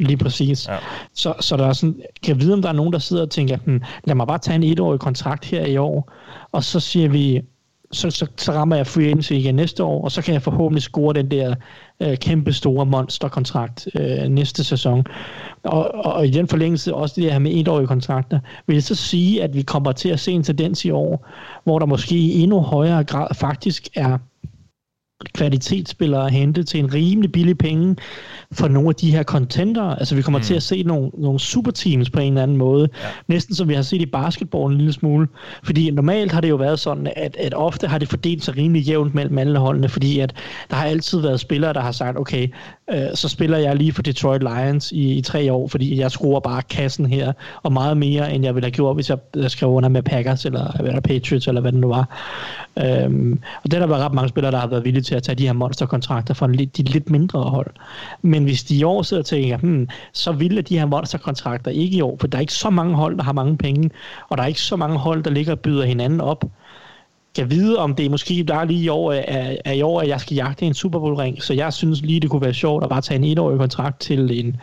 Lige præcis. Ja. Så, så der er sådan, kan jeg vide, om der er nogen, der sidder og tænker, hmm, lad mig bare tage en etårig kontrakt her i år, og så siger vi, så, så, så rammer jeg free agency igen næste år, og så kan jeg forhåbentlig score den der øh, kæmpe store monsterkontrakt øh, næste sæson. Og, og, og i den forlængelse også det her med etårige kontrakter, vil jeg så sige, at vi kommer til at se en tendens i år, hvor der måske i endnu højere grad faktisk er kvalitetsspillere at hente til en rimelig billig penge for nogle af de her contenter. Altså vi kommer mm. til at se nogle, nogle superteams på en eller anden måde. Ja. Næsten som vi har set i basketball en lille smule. Fordi normalt har det jo været sådan, at, at ofte har det fordelt sig rimelig jævnt mellem alle holdene, fordi at der har altid været spillere, der har sagt, okay, øh, så spiller jeg lige for Detroit Lions i, i tre år, fordi jeg skruer bare kassen her, og meget mere, end jeg ville have gjort, hvis jeg, jeg skrev under med Packers, eller, eller Patriots, eller hvad det nu var. Øhm, og det er der været ret mange spillere, der har været villige til at tage de her monsterkontrakter fra de lidt mindre hold. Men hvis de i år sidder og tænker, hmm, så ville de her monsterkontrakter ikke i år, for der er ikke så mange hold, der har mange penge, og der er ikke så mange hold, der ligger og byder hinanden op. Kan vide, om det er måske der lige i år, er, er i år, at jeg skal jagte en Super Bowl ring, så jeg synes lige, det kunne være sjovt at bare tage en etårig kontrakt til en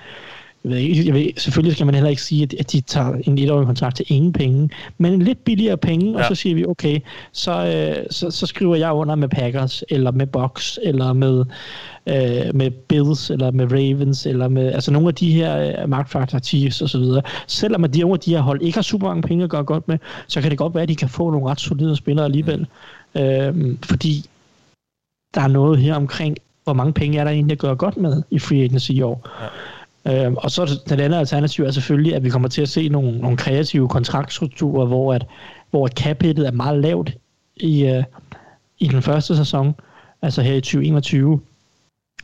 jeg ved, ikke, jeg ved, selvfølgelig skal man heller ikke sige, at, at de tager en etårig kontrakt til ingen penge, men lidt billigere penge, ja. og så siger vi, okay, så, øh, så, så skriver jeg under med Packers, eller med Bucks, eller med, øh, med Bills, eller med Ravens, eller med altså nogle af de her øh, magtfaktor Chiefs og så videre. Selvom at de over de her hold ikke har super mange penge at gøre godt med, så kan det godt være, at de kan få nogle ret solide spillere alligevel. Mm. Øh, fordi der er noget her omkring, hvor mange penge er der egentlig at gøre godt med i free agency i år. Ja. Øhm, og så den anden alternativ er selvfølgelig, at vi kommer til at se nogle, nogle kreative kontraktstrukturer, hvor, at, hvor cap er meget lavt i, øh, i den første sæson, altså her i 2021,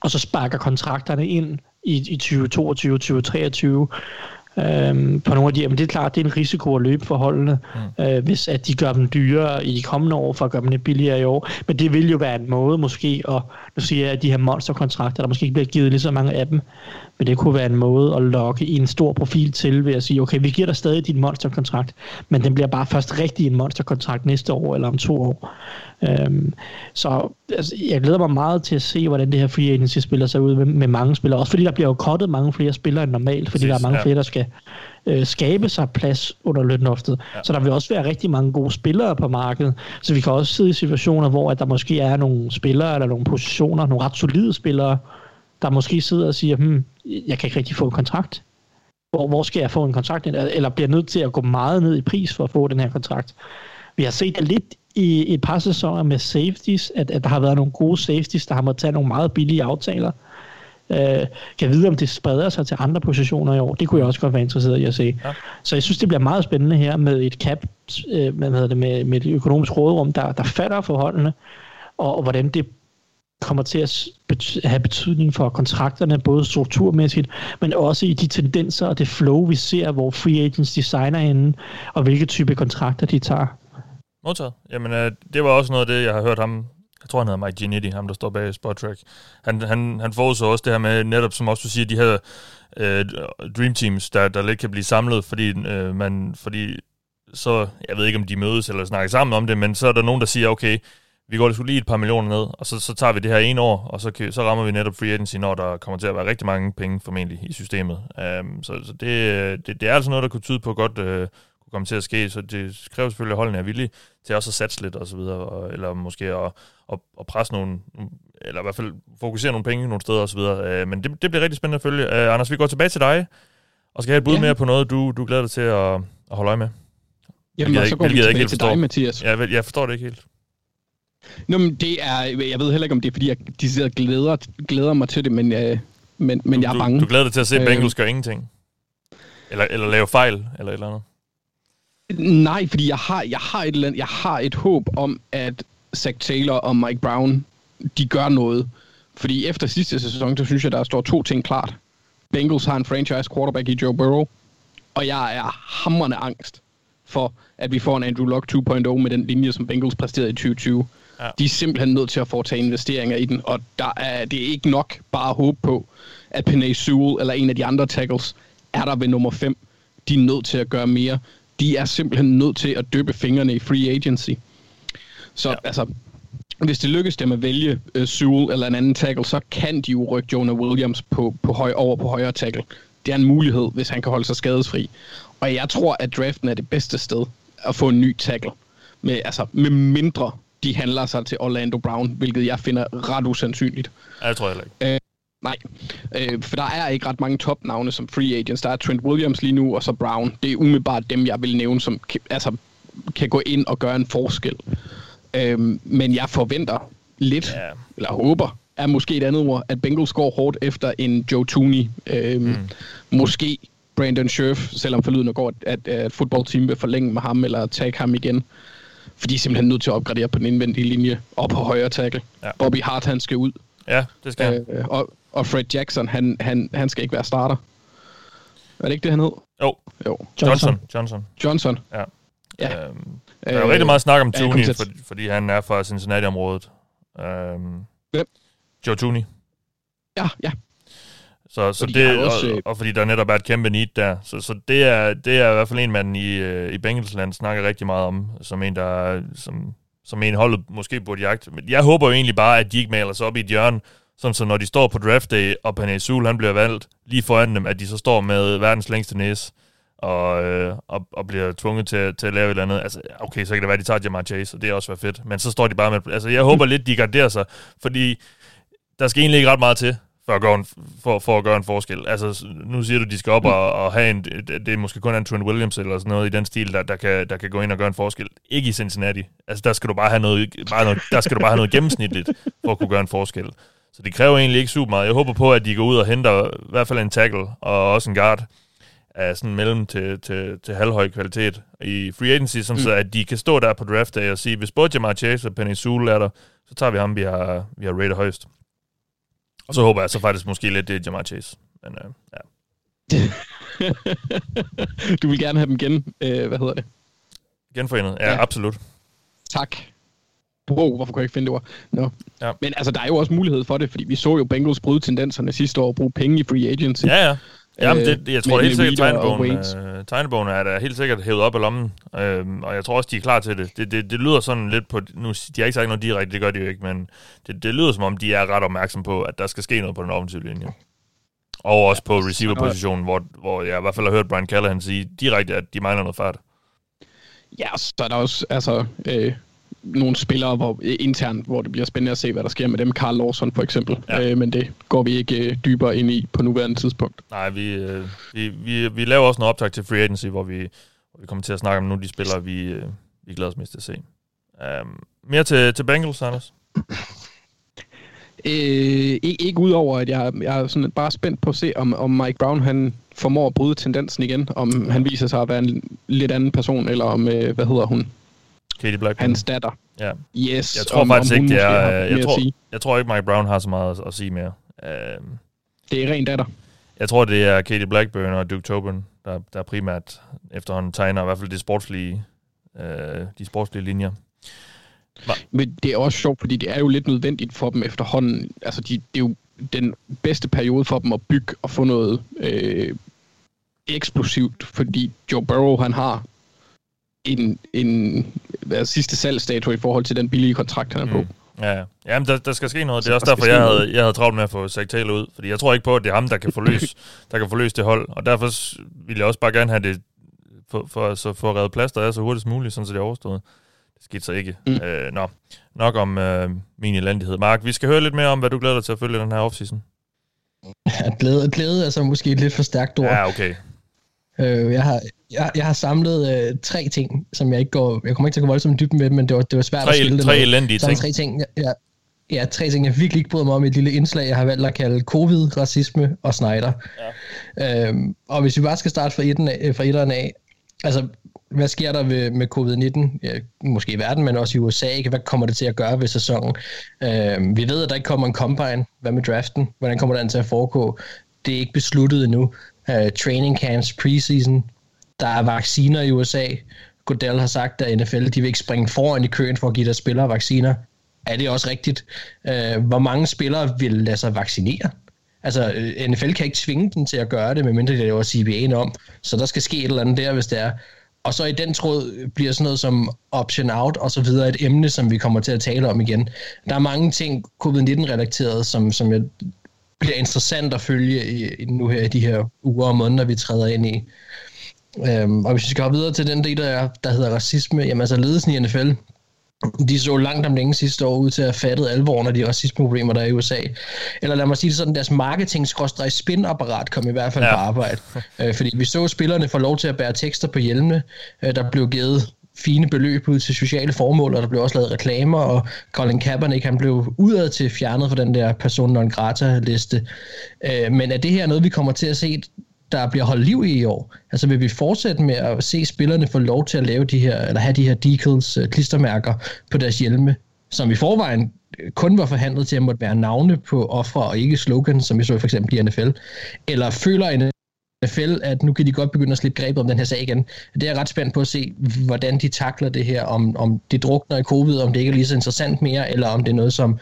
og så sparker kontrakterne ind i, i 2022, 2023, øhm, på nogle af de, men det er klart, det er en risiko at løbe for holdene, mm. øh, hvis at de gør dem dyrere i de kommende år, for at gøre dem lidt billigere i år. Men det vil jo være en måde måske, og nu siger jeg, at de her monsterkontrakter, der måske ikke bliver givet lige så mange af dem, men det kunne være en måde at lokke i en stor profil til ved at sige, okay, vi giver dig stadig din monsterkontrakt, men den bliver bare først rigtig en monsterkontrakt næste år eller om to år. Øhm, så altså, jeg glæder mig meget til at se, hvordan det her free agency spiller sig ud med, med mange spillere. Også fordi der bliver jo kottet mange flere spillere end normalt, fordi Præcis, der er mange ja. flere, der skal øh, skabe sig plads under lønloftet. Ja. Så der vil også være rigtig mange gode spillere på markedet. Så vi kan også sidde i situationer, hvor at der måske er nogle spillere eller nogle positioner, nogle ret solide spillere, der måske sidder og siger, hmm, jeg kan ikke rigtig få en kontrakt. Hvor, hvor skal jeg få en kontrakt? Eller bliver nødt til at gå meget ned i pris for at få den her kontrakt. Vi har set det lidt i et par sæsoner med safeties, at, at der har været nogle gode safeties, der har måttet tage nogle meget billige aftaler. Øh, kan vide, om det spreder sig til andre positioner i år. Det kunne jeg også godt være interesseret i at se. Ja. Så jeg synes, det bliver meget spændende her med et cap, øh, med, det, med, med et økonomisk råderum, der, der fatter forholdene, og, og hvordan det kommer til at have betydning for kontrakterne, både strukturmæssigt, men også i de tendenser og det flow, vi ser, hvor free agents designer henne, og hvilke type kontrakter de tager. Modtaget. Jamen, øh, det var også noget af det, jeg har hørt ham, jeg tror han hedder Mike Giannetti, ham der står bag Spottrack. Han, han, han forudså også det her med, netop som også du siger, de her øh, dream teams, der, der lidt kan blive samlet, fordi øh, man, fordi så, jeg ved ikke om de mødes eller snakker sammen om det, men så er der nogen, der siger, okay, vi går lige et par millioner ned, og så, så tager vi det her en år, og så, kan, så rammer vi netop free agency, når der kommer til at være rigtig mange penge formentlig i systemet. Um, så så det, det, det er altså noget, der kunne tyde på godt uh, kunne komme til at ske, så det kræver selvfølgelig, at holdene er villige til også at satse lidt og så videre, og, eller måske at, at, at presse nogle, eller i hvert fald fokusere nogle penge nogle steder og så videre. Uh, men det, det bliver rigtig spændende at følge. Uh, Anders, vi går tilbage til dig, og skal have et bud ja. mere på noget, du, du glæder dig til at, at holde øje med. Jamen, så går vi tilbage til dig, Mathias. Ja, jeg, jeg forstår det ikke helt. Nå, men det er, jeg ved heller ikke, om det er, fordi jeg de glæder, glæder mig til det, men, øh, men, men du, jeg er bange. Du, du glæder dig til at se, at Bengals øh, gør ingenting? Eller, eller lave fejl, eller et eller andet? Nej, fordi jeg har, jeg har, et, eller andet, jeg har et håb om, at Zach Taylor og Mike Brown, de gør noget. Fordi efter sidste sæson, så synes jeg, der står to ting klart. Bengals har en franchise quarterback i Joe Burrow, og jeg er hammerende angst for, at vi får en Andrew Luck 2.0 med den linje, som Bengals præsterede i 2020. Ja. De er simpelthen nødt til at foretage investeringer i den, og der er, det er ikke nok bare at håbe på, at Penay Sewell eller en af de andre tackles er der ved nummer 5. De er nødt til at gøre mere. De er simpelthen nødt til at døbe fingrene i free agency. Så ja. altså, hvis det lykkes dem at vælge uh, Sewell eller en anden tackle, så kan de jo rykke Jonah Williams på, på høj, over på højre tackle. Det er en mulighed, hvis han kan holde sig skadesfri. Og jeg tror, at draften er det bedste sted at få en ny tackle. Med, altså, med mindre de handler sig til Orlando Brown, hvilket jeg finder ret usandsynligt. Ja, det tror jeg ikke. Øh, nej, øh, for der er ikke ret mange topnavne som free agents. Der er Trent Williams lige nu, og så Brown. Det er umiddelbart dem, jeg vil nævne, som altså, kan gå ind og gøre en forskel. Øh, men jeg forventer lidt, ja. eller håber, er måske et andet ord, at Bengals går hårdt efter en Joe Tooney. Øh, mm. Måske Brandon Scherf, selvom forlydende går, at, at fodboldteam vil forlænge med ham, eller tage ham igen. For de er simpelthen nødt til at opgradere på den indvendige linje, og på højre tackle. Ja. Bobby Hart, han skal ud. Ja, det skal han. Øh, og, og Fred Jackson, han, han, han skal ikke være starter. Er det ikke det, han hed? Jo. jo. Johnson. Johnson. Johnson. Ja. ja. Øhm, der er jo øh, rigtig meget snak om Tooney, for, fordi han er fra Cincinnati-området. Øhm, Hvem? Joe Tooney. Ja, ja. Så, så det, også, og, og, fordi der netop er et kæmpe need der. Så, så det, er, det er i hvert fald en mand i, øh, i Bengelsland snakker rigtig meget om, som en, der som, som en holdet måske burde jagte. Men jeg håber jo egentlig bare, at de ikke maler sig op i et hjørne, Sådan så når de står på draft day, og Panay Sewell, han bliver valgt lige foran dem, at de så står med verdens længste næse, og, øh, og, og bliver tvunget til, til at lave et eller andet. Altså, okay, så kan det være, at de tager Jamar Chase, og det er også være fedt. Men så står de bare med... Altså, jeg håber lidt, de garderer sig, fordi der skal egentlig ikke ret meget til, for at gøre en, for, for at gøre en forskel. Altså, nu siger du, de skal op og, og have en... Det er måske kun en Trent Williams eller sådan noget i den stil, der, der, kan, der kan gå ind og gøre en forskel. Ikke i Cincinnati. Altså, der skal du bare have noget, bare noget, der skal du bare have noget gennemsnitligt for at kunne gøre en forskel. Så det kræver egentlig ikke super meget. Jeg håber på, at de går ud og henter i hvert fald en tackle og også en guard af sådan mellem til, til, til halvhøj kvalitet i free agency, sådan mm. så at de kan stå der på draft day og sige, hvis både Jamar Chase og Penny Sewell er der, så tager vi ham, vi har, vi har rated højst. Og så håber jeg så faktisk måske lidt, det er Jamar Chase. Men øh, ja. du vil gerne have dem igen, øh, hvad hedder det? Genforenet, ja, ja. absolut. Tak. Wow, hvorfor kunne jeg ikke finde det ord? No. Ja. Men altså, der er jo også mulighed for det, fordi vi så jo Bengals bryde tendenserne sidste år og bruge penge i free agency. Ja, ja. Jamen, det, det, jeg tror helt sikkert, tegnebogen, øh, tegnebogen er der helt sikkert hævet op af lommen, øh, og jeg tror også, de er klar til det. Det, det. det lyder sådan lidt på, nu, de har ikke sagt noget direkte, det gør de jo ikke, men det, det lyder som om, de er ret opmærksom på, at der skal ske noget på den offensive linje. Og også på receiver-positionen, hvor, hvor jeg i hvert fald har hørt Brian Callahan sige direkte, at de mangler noget fart. Ja, så er der også, altså, øh, nogle spillere hvor, internt, hvor det bliver spændende at se, hvad der sker med dem. Carl Lawson for eksempel. Ja. Øh, men det går vi ikke øh, dybere ind i på nuværende tidspunkt. Nej, vi, øh, vi, vi, vi laver også noget optag til Free Agency, hvor vi, hvor vi kommer til at snakke om nogle af de spillere, vi, øh, vi glæder os mest til at se. Um, mere til, til Bengals, Anders? Øh, ikke, ikke udover, at jeg, jeg er sådan bare spændt på at se, om, om Mike Brown han formår at bryde tendensen igen, om han viser sig at være en lidt anden person, eller om, øh, hvad hedder hun, Katie Blackburn. Hans datter. Ja. Yes. Jeg tror om, faktisk om ikke, det er... Jeg tror, jeg tror ikke, Mike Brown har så meget at, at sige mere. Uh, det er ren datter. Jeg tror, det er Katie Blackburn og Duke Tobin, der, der primært efterhånden tegner i hvert fald de sportslige, uh, de sportslige linjer. Men det er også sjovt, fordi det er jo lidt nødvendigt for dem efterhånden. Altså, de, det er jo den bedste periode for dem at bygge og få noget øh, eksplosivt, fordi Joe Burrow, han har en, en hvad, sidste salgsdato i forhold til den billige kontrakt, han er på. Mm. Ja, ja men der, der skal ske noget. Det er også derfor, jeg havde, jeg havde travlt med at få Taylor ud. Fordi jeg tror ikke på, at det er ham, der kan forløse, der kan forløse det hold. Og derfor vil jeg også bare gerne have det for, for, så for at redde plaster af så hurtigt som muligt, sådan så det er overstået. Det skete så ikke. Mm. Øh, nå, nok om øh, min elendighed. Mark, vi skal høre lidt mere om, hvad du glæder dig til at følge den her offseason. Ja, glæde, glæde er så måske et lidt for stærkt ord. Ja, okay. Øh, jeg, har, jeg, jeg har samlet øh, tre ting, som jeg ikke går... Jeg kommer ikke til at gå voldsomt dybt med, men det var, det var svært tre, at skille Tre elendige ting. Tre ting, jeg, ja, tre ting, jeg virkelig ikke bryder mig om i et lille indslag, jeg har valgt at kalde covid, racisme og Snyder. Ja. Øhm, og hvis vi bare skal starte fra, eten, fra etteren af, altså, hvad sker der ved, med covid-19? Ja, måske i verden, men også i USA. Ikke? Hvad kommer det til at gøre ved sæsonen? Øhm, vi ved, at der ikke kommer en combine. Hvad med draften? Hvordan kommer den til at foregå? Det er ikke besluttet endnu uh, training camps, preseason. Der er vacciner i USA. Goodell har sagt, at NFL de vil ikke springe foran i køen for at give deres spillere vacciner. Er det også rigtigt? Uh, hvor mange spillere vil lade sig vaccinere? Altså, øh, NFL kan ikke tvinge dem til at gøre det, medmindre det laver CBA'en om. Så der skal ske et eller andet der, hvis det er. Og så i den tråd bliver sådan noget som option out og så videre et emne, som vi kommer til at tale om igen. Der er mange ting covid-19-relateret, som, som jeg bliver interessant at følge i, nu her i de her uger og måneder, vi træder ind i. Øhm, og hvis vi skal hoppe videre til den del, der, der hedder racisme, jamen altså ledelsen i NFL, de så langt om længe sidste år ud til at have fattet alvoren af de racismeproblemer, der er i USA. Eller lad mig sige det sådan, deres marketing spinapparat kom i hvert fald ja. på arbejde. Øh, fordi vi så spillerne få lov til at bære tekster på hjelmene, øh, der blev givet fine beløb ud til sociale formål, og der blev også lavet reklamer, og Colin Kaepernick, han blev udad til fjernet fra den der person non grata liste. Øh, men er det her noget, vi kommer til at se, der bliver holdt liv i i år? Altså vil vi fortsætte med at se spillerne få lov til at lave de her, eller have de her decals, øh, klistermærker på deres hjelme, som i forvejen øh, kun var forhandlet til at måtte være navne på ofre og ikke slogan, som vi så for eksempel i NFL? Eller føler en NFL, at nu kan de godt begynde at slippe grebet om den her sag igen. Det er jeg ret spændt på at se, hvordan de takler det her, om, om det drukner i covid, om det ikke er lige så interessant mere, eller om det er noget, som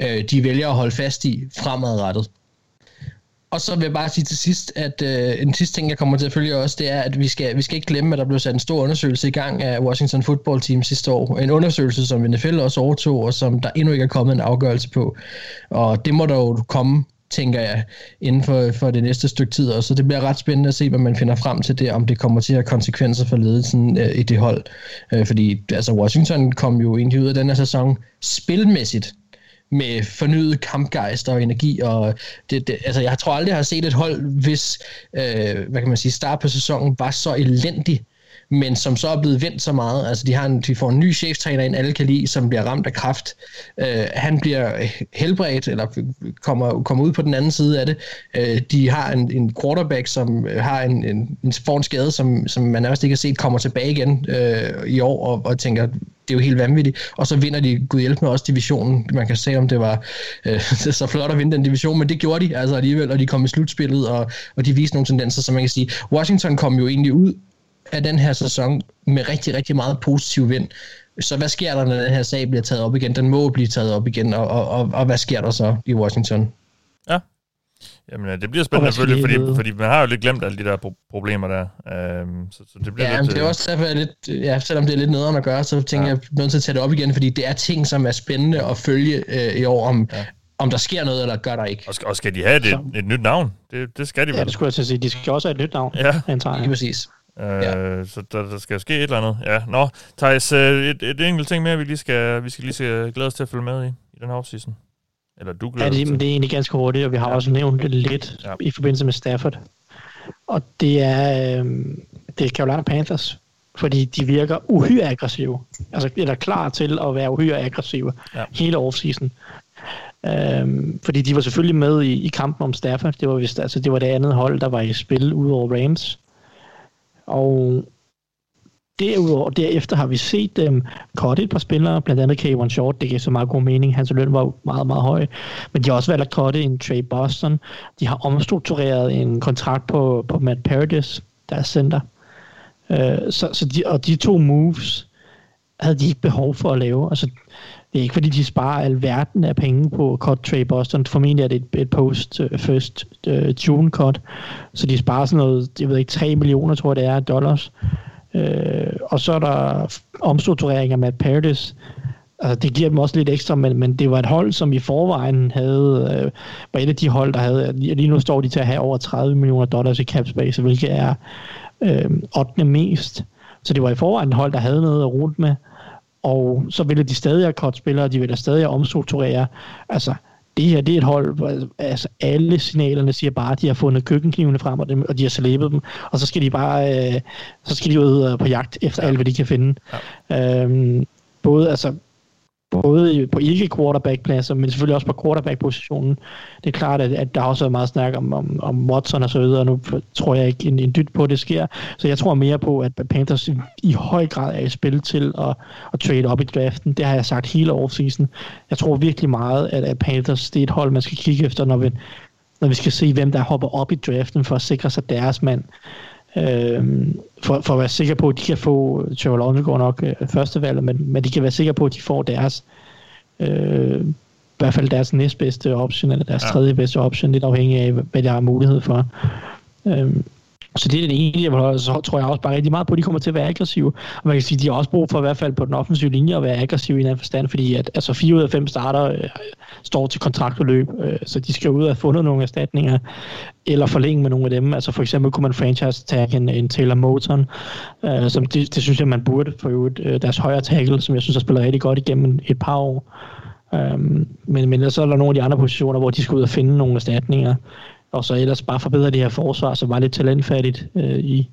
øh, de vælger at holde fast i fremadrettet. Og så vil jeg bare sige til sidst, at øh, en sidste ting, jeg kommer til at følge også, det er, at vi skal, vi skal ikke glemme, at der blev sat en stor undersøgelse i gang af Washington Football Team sidste år. En undersøgelse, som NFL også overtog, og som der endnu ikke er kommet en afgørelse på. Og det må der jo komme tænker jeg, inden for, for det næste stykke tid også. Så det bliver ret spændende at se, hvad man finder frem til det, om det kommer til at have konsekvenser for ledelsen øh, i det hold. Øh, fordi altså, Washington kom jo egentlig ud af den her sæson spilmæssigt med fornyet kampgejst og energi, og det, det, altså, jeg tror aldrig, jeg har set et hold, hvis øh, hvad kan man sige, start på sæsonen var så elendig, men som så er blevet vendt så meget. Altså, de, har en, de får en ny cheftræner ind, alle kan lide, som bliver ramt af kraft. Øh, han bliver øh, helbredt, eller øh, kommer, kommer ud på den anden side af det. Øh, de har en, en quarterback, som øh, har en, en, en, får en skade, som, som man nærmest ikke har set, kommer tilbage igen øh, i år, og, og tænker, det er jo helt vanvittigt. Og så vinder de, gud hjælp med også divisionen. Man kan sige, om det var øh, så flot at vinde den division, men det gjorde de altså alligevel, og de kom i slutspillet, og, og de viste nogle tendenser, som man kan sige. Washington kom jo egentlig ud af den her sæson med rigtig, rigtig meget positiv vind. Så hvad sker der, når den her sag bliver taget op igen? Den må blive taget op igen, og, og, og, og hvad sker der så i Washington? Ja, Jamen, det bliver spændende selvfølgelig, fordi, fordi man har jo lidt glemt alle de der pro- problemer der. Øhm, så, så det bliver ja, lidt, det er øh, også derfor, jeg lidt, ja, selvom det er lidt nederen at gøre, så tænker ja. jeg, nødt til at tage det op igen, fordi det er ting, som er spændende at følge øh, i år, om, ja. om der sker noget, eller gør der ikke. Og skal, og skal de have et, et, nyt navn? Det, det skal de vel. Ja, det skulle jeg til at sige. De skal også have et nyt navn. Ja. Antager Lige præcis. Øh, ja. Så der, der skal ske et eller andet. Ja, nå, Thijs, øh, et, et enkelt ting mere, vi lige skal, vi skal lige skal glæde os til at følge med i, i den her offseason. Eller du glæder Ja, det, det er egentlig ganske hurtigt, og vi har ja. også nævnt lidt Ja. i forbindelse med Stafford. Og det er, øhm, det er Carolina Panthers, fordi de virker uhyre aggressive. Altså, eller klar til at være uhyre aggressive Ja. ja. hele offseason. Øhm, fordi de var selvfølgelig med i, i kampen om Stafford. Det var, vist, altså, det var det andet hold, der var i spil ud over Rams. Og derudover, derefter har vi set øhm, dem cutte et par spillere, blandt andet Kevin Short, det giver så meget god mening, hans løn var meget, meget høj, men de har også valgt at cutte en Trey Boston, de har omstruktureret en kontrakt på, på Matt Paradis, deres center, uh, så, så de, og de to moves havde de ikke behov for at lave, altså det er ikke fordi, de sparer alverden af penge på cut Trey Boston. Formentlig er det et, et post uh, first uh, June cut. Så de sparer sådan noget, jeg ved ikke, 3 millioner, tror jeg det er, dollars. Uh, og så er der omstrukturering af Matt Paradis. Altså, det giver dem også lidt ekstra, men, men det var et hold, som i forvejen havde, øh, var et af de hold, der havde, lige nu står de til at have over 30 millioner dollars i cap space, hvilket er øh, 8. mest. Så det var i forvejen et hold, der havde noget at rute med, og så ville de stadig have cut spillere, de ville stadig omstrukturere. Altså, det her det er et hold, hvor altså, alle signalerne siger bare, at de har fundet køkkenknivene frem, og, dem, og de har slæbet dem, og så skal de bare øh, så skal de ud øh, på jagt efter ja. alt, hvad de kan finde. Ja. Øhm, både, altså, både i- på ikke quarterback-pladser, men selvfølgelig også på quarterback-positionen. Det er klart, at, at der har også været meget snak om, om, om Watson og så videre, og nu tror jeg ikke en, en dyt på, at det sker. Så jeg tror mere på, at Panthers i, i høj grad er i spil til at, at trade op i draften. Det har jeg sagt hele offseason. Jeg tror virkelig meget, at, at Panthers det er et hold, man skal kigge efter, når vi, når vi skal se, hvem der hopper op i draften for at sikre sig deres mand. Øhm, for, for at være sikker på, at de kan få, Trevor Lawrence går nok øh, førstevalget, men, men de kan være sikre på, at de får deres øh, i hvert fald deres næstbedste option, eller deres Ja. tredje bedste option, lidt afhængig af, hvad der er mulighed for. Øhm, så det er den ene, jeg holde, så tror jeg også bare rigtig meget på, at de kommer til at være aggressive. Og man kan sige, at de har også brug for i hvert fald på den offensive linje at være aggressive i en anden forstand, fordi at, altså fire ud af fem starter øh, står til kontraktudløb, øh, så de skal ud og have fundet nogle erstatninger, eller forlænge med nogle af dem. Altså for eksempel kunne man franchise tag en, en Taylor Moton, øh, som det, det, synes jeg, man burde få øvrigt. Øh, deres højre tackle, som jeg synes har spillet rigtig godt igennem et par år. Um, men, men så er der nogle af de andre positioner, hvor de skal ud og finde nogle erstatninger, og så ellers bare forbedre det her forsvar, som var lidt talentfattigt øh, i,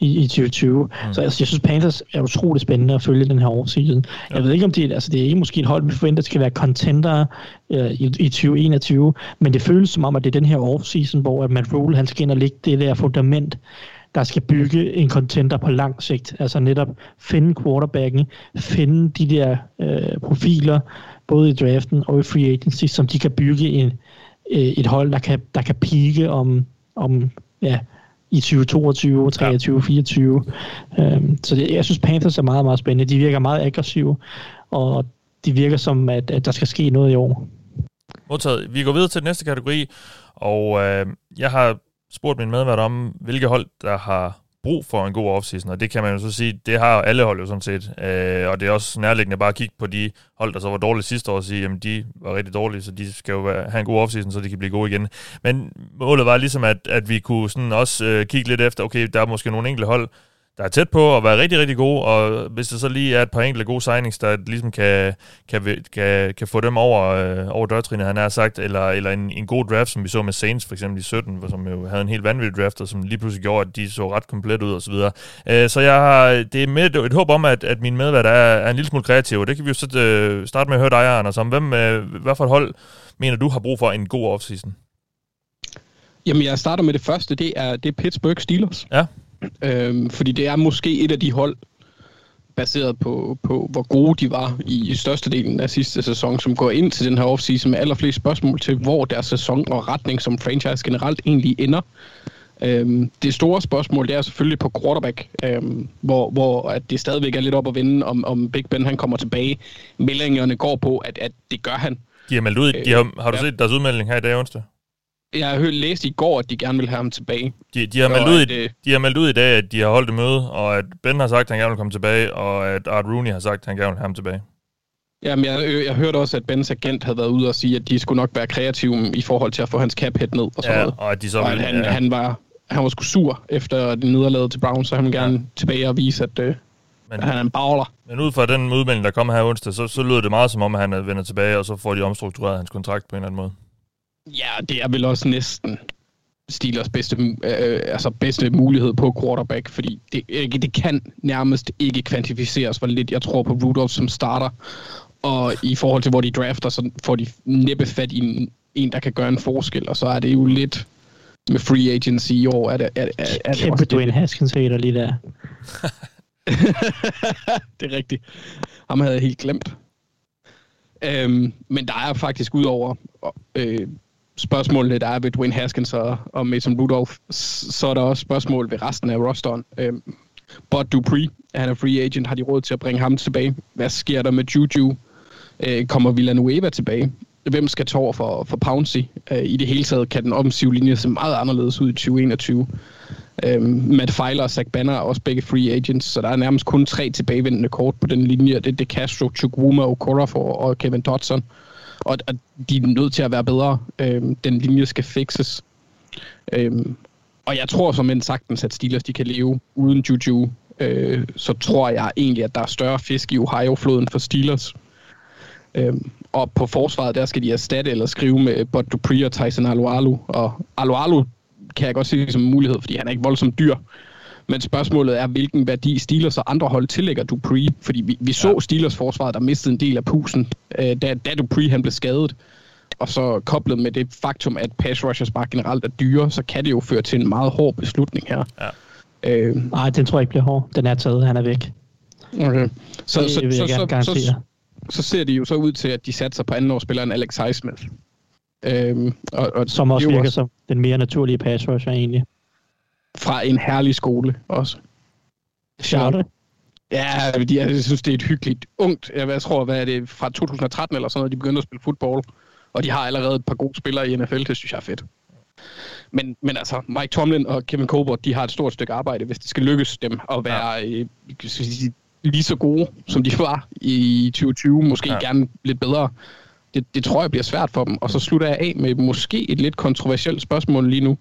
i, i 2020. Mm. Så altså, jeg synes, Panthers er utrolig spændende at følge den her årseason. Ja. Jeg ved ikke, om det, altså, det er ikke måske et hold, vi forventer skal være contender øh, i, i 2021, men det føles som om, at det er den her offseason, hvor at Matt Rule, han skal ind og lægge det der fundament, der skal bygge en contender på lang sigt. Altså netop finde quarterbacken, finde de der øh, profiler, både i draften og i free agency, som de kan bygge en, øh, et hold, der kan, der kan pike om, om ja, i 2022, 23, 24. Øhm, så det, jeg synes, Panthers er meget, meget spændende. De virker meget aggressive, og de virker som, at, at der skal ske noget i år. Modtaget. Vi går videre til den næste kategori, Og øh, jeg har spurgt min medvært om, hvilke hold, der har brug for en god offseason, og det kan man jo så sige, det har alle hold jo sådan set, øh, og det er også nærliggende bare at kigge på de hold, der så var dårlige sidste år, og sige, jamen de var rigtig dårlige, så de skal jo have en god offseason, så de kan blive gode igen. Men målet var ligesom, at, at vi kunne sådan også øh, kigge lidt efter, okay, der er måske nogle enkelte hold, der er tæt på at være rigtig, rigtig gode, og hvis der så lige er et par enkelte gode signings, der ligesom kan, kan, kan, kan få dem over, øh, over dørtrinet, han har sagt, eller, eller en, en god draft, som vi så med Saints for eksempel i 17, som jo havde en helt vanvittig draft, og som lige pludselig gjorde, at de så ret komplet ud og så videre. Øh, så jeg har, det er med et, et håb om, at, at min medvært er, er en lille smule kreativ, og det kan vi jo så øh, starte med at høre dig, Anders, om hvem, øh, hvad for et hold mener du har brug for en god offseason? Jamen, jeg starter med det første. Det er, det er Pittsburgh Steelers. Ja. Øhm, fordi det er måske et af de hold, baseret på, på hvor gode de var i størstedelen af sidste sæson, som går ind til den her offseason med allerflest spørgsmål til, hvor deres sæson og retning som franchise generelt egentlig ender. Øhm, det store spørgsmål, det er selvfølgelig på quarterback, øhm, hvor, hvor at det stadigvæk er lidt op at vinde, om, om Big Ben han kommer tilbage. Meldingerne går på, at, at det gør han. De har meldt ud, de har, har du set deres udmelding her i dag onsdag? Jeg har hørt læst i går, at de gerne vil have ham tilbage. De, de, har meldt ud, i, øh, de har meldt ud i dag, at de har holdt et møde, og at Ben har sagt, at han gerne vil komme tilbage, og at Art Rooney har sagt, at han gerne vil have ham tilbage. Jamen, jeg, øh, jeg hørte også, at Bens agent havde været ude og sige, at de skulle nok være kreative i forhold til at få hans cap ned og sådan Ja, noget. og at de så Og vil, at han, ja. han, var, han var sgu sur efter det nederlaget til Browns, så han vil gerne ja. tilbage og vise, at, øh, Men- at han er en bagler. Men ud fra den udmelding, der kom her onsdag, så, så lød det meget som om, at han er vender tilbage, og så får de omstruktureret hans kontrakt på en eller anden måde. Ja, det er vel også næsten Steelers bedste, øh, altså bedste mulighed på quarterback, fordi det, det kan nærmest ikke kvantificeres, hvor lidt jeg tror på Rudolph som starter. Og i forhold til, hvor de drafter, så får de næppe fat i en, en der kan gøre en forskel, og så er det jo lidt med free agency i år. Er det, er, er, er det Kæmpe Dwayne Haskins hater lige der. det er rigtigt. Ham havde jeg helt glemt. Øhm, men der er faktisk udover øh, spørgsmålene, der er ved Dwayne Haskins og, og Mason Rudolph, så er der også spørgsmål ved resten af rosteren. Øhm, Bud Dupree, han er free agent, har de råd til at bringe ham tilbage? Hvad sker der med Juju? Øh, kommer Villanueva tilbage? Hvem skal tage over for, for Pouncey? Øh, I det hele taget kan den offensive linje se meget anderledes ud i 2021. Øhm, Matt Feiler og Zach Banner er også begge free agents, så der er nærmest kun tre tilbagevendende kort på den linje. Det er De Castro, Chukwuma, Okorafor og Kevin Dodson. Og, og de er nødt til at være bedre. Øhm, den linje skal fixes. Øhm, og jeg tror som en sagtens, at Steelers de kan leve uden Juju. Øh, så tror jeg egentlig, at der er større fisk i Ohio-floden for Steelers. Øhm, og på forsvaret, der skal de erstatte eller skrive med Bud Dupree og Tyson Alualu. Og Alualu kan jeg godt se som en mulighed, fordi han er ikke voldsomt dyr. Men spørgsmålet er, hvilken værdi Steelers og andre hold tillægger Dupree. Fordi vi, vi så ja. Steelers forsvar, der mistede en del af pusen, øh, da, da Dupree han blev skadet. Og så koblet med det faktum, at pass rushers bare generelt er dyre, så kan det jo føre til en meget hård beslutning her. Ja. Øh, Nej, den tror jeg ikke bliver hård. Den er taget, han er væk. okay. Så, Det så, vil jeg så, gerne så, garantere. så, så ser de jo så ud til, at de satser på andenårsspilleren Alex Highsmith. Øhm, og, og Som også det er virker som den mere naturlige pass rusher egentlig. Fra en herlig skole også. Charlotte. Ja, de, jeg synes, det er et hyggeligt ungt. Jeg, tror, hvad er det, fra 2013 eller sådan noget, de begyndte at spille fodbold. Og de har allerede et par gode spillere i NFL, det synes jeg er fedt. Men, men altså, Mike Tomlin og Kevin Colbert, de har et stort stykke arbejde, hvis det skal lykkes dem at være ja. øh, lige så gode, som de var i 2020. Måske Ja. ja. gerne lidt bedre. Det, det tror jeg bliver svært for dem. Og så slutter jeg af med måske et lidt kontroversielt spørgsmål lige nu.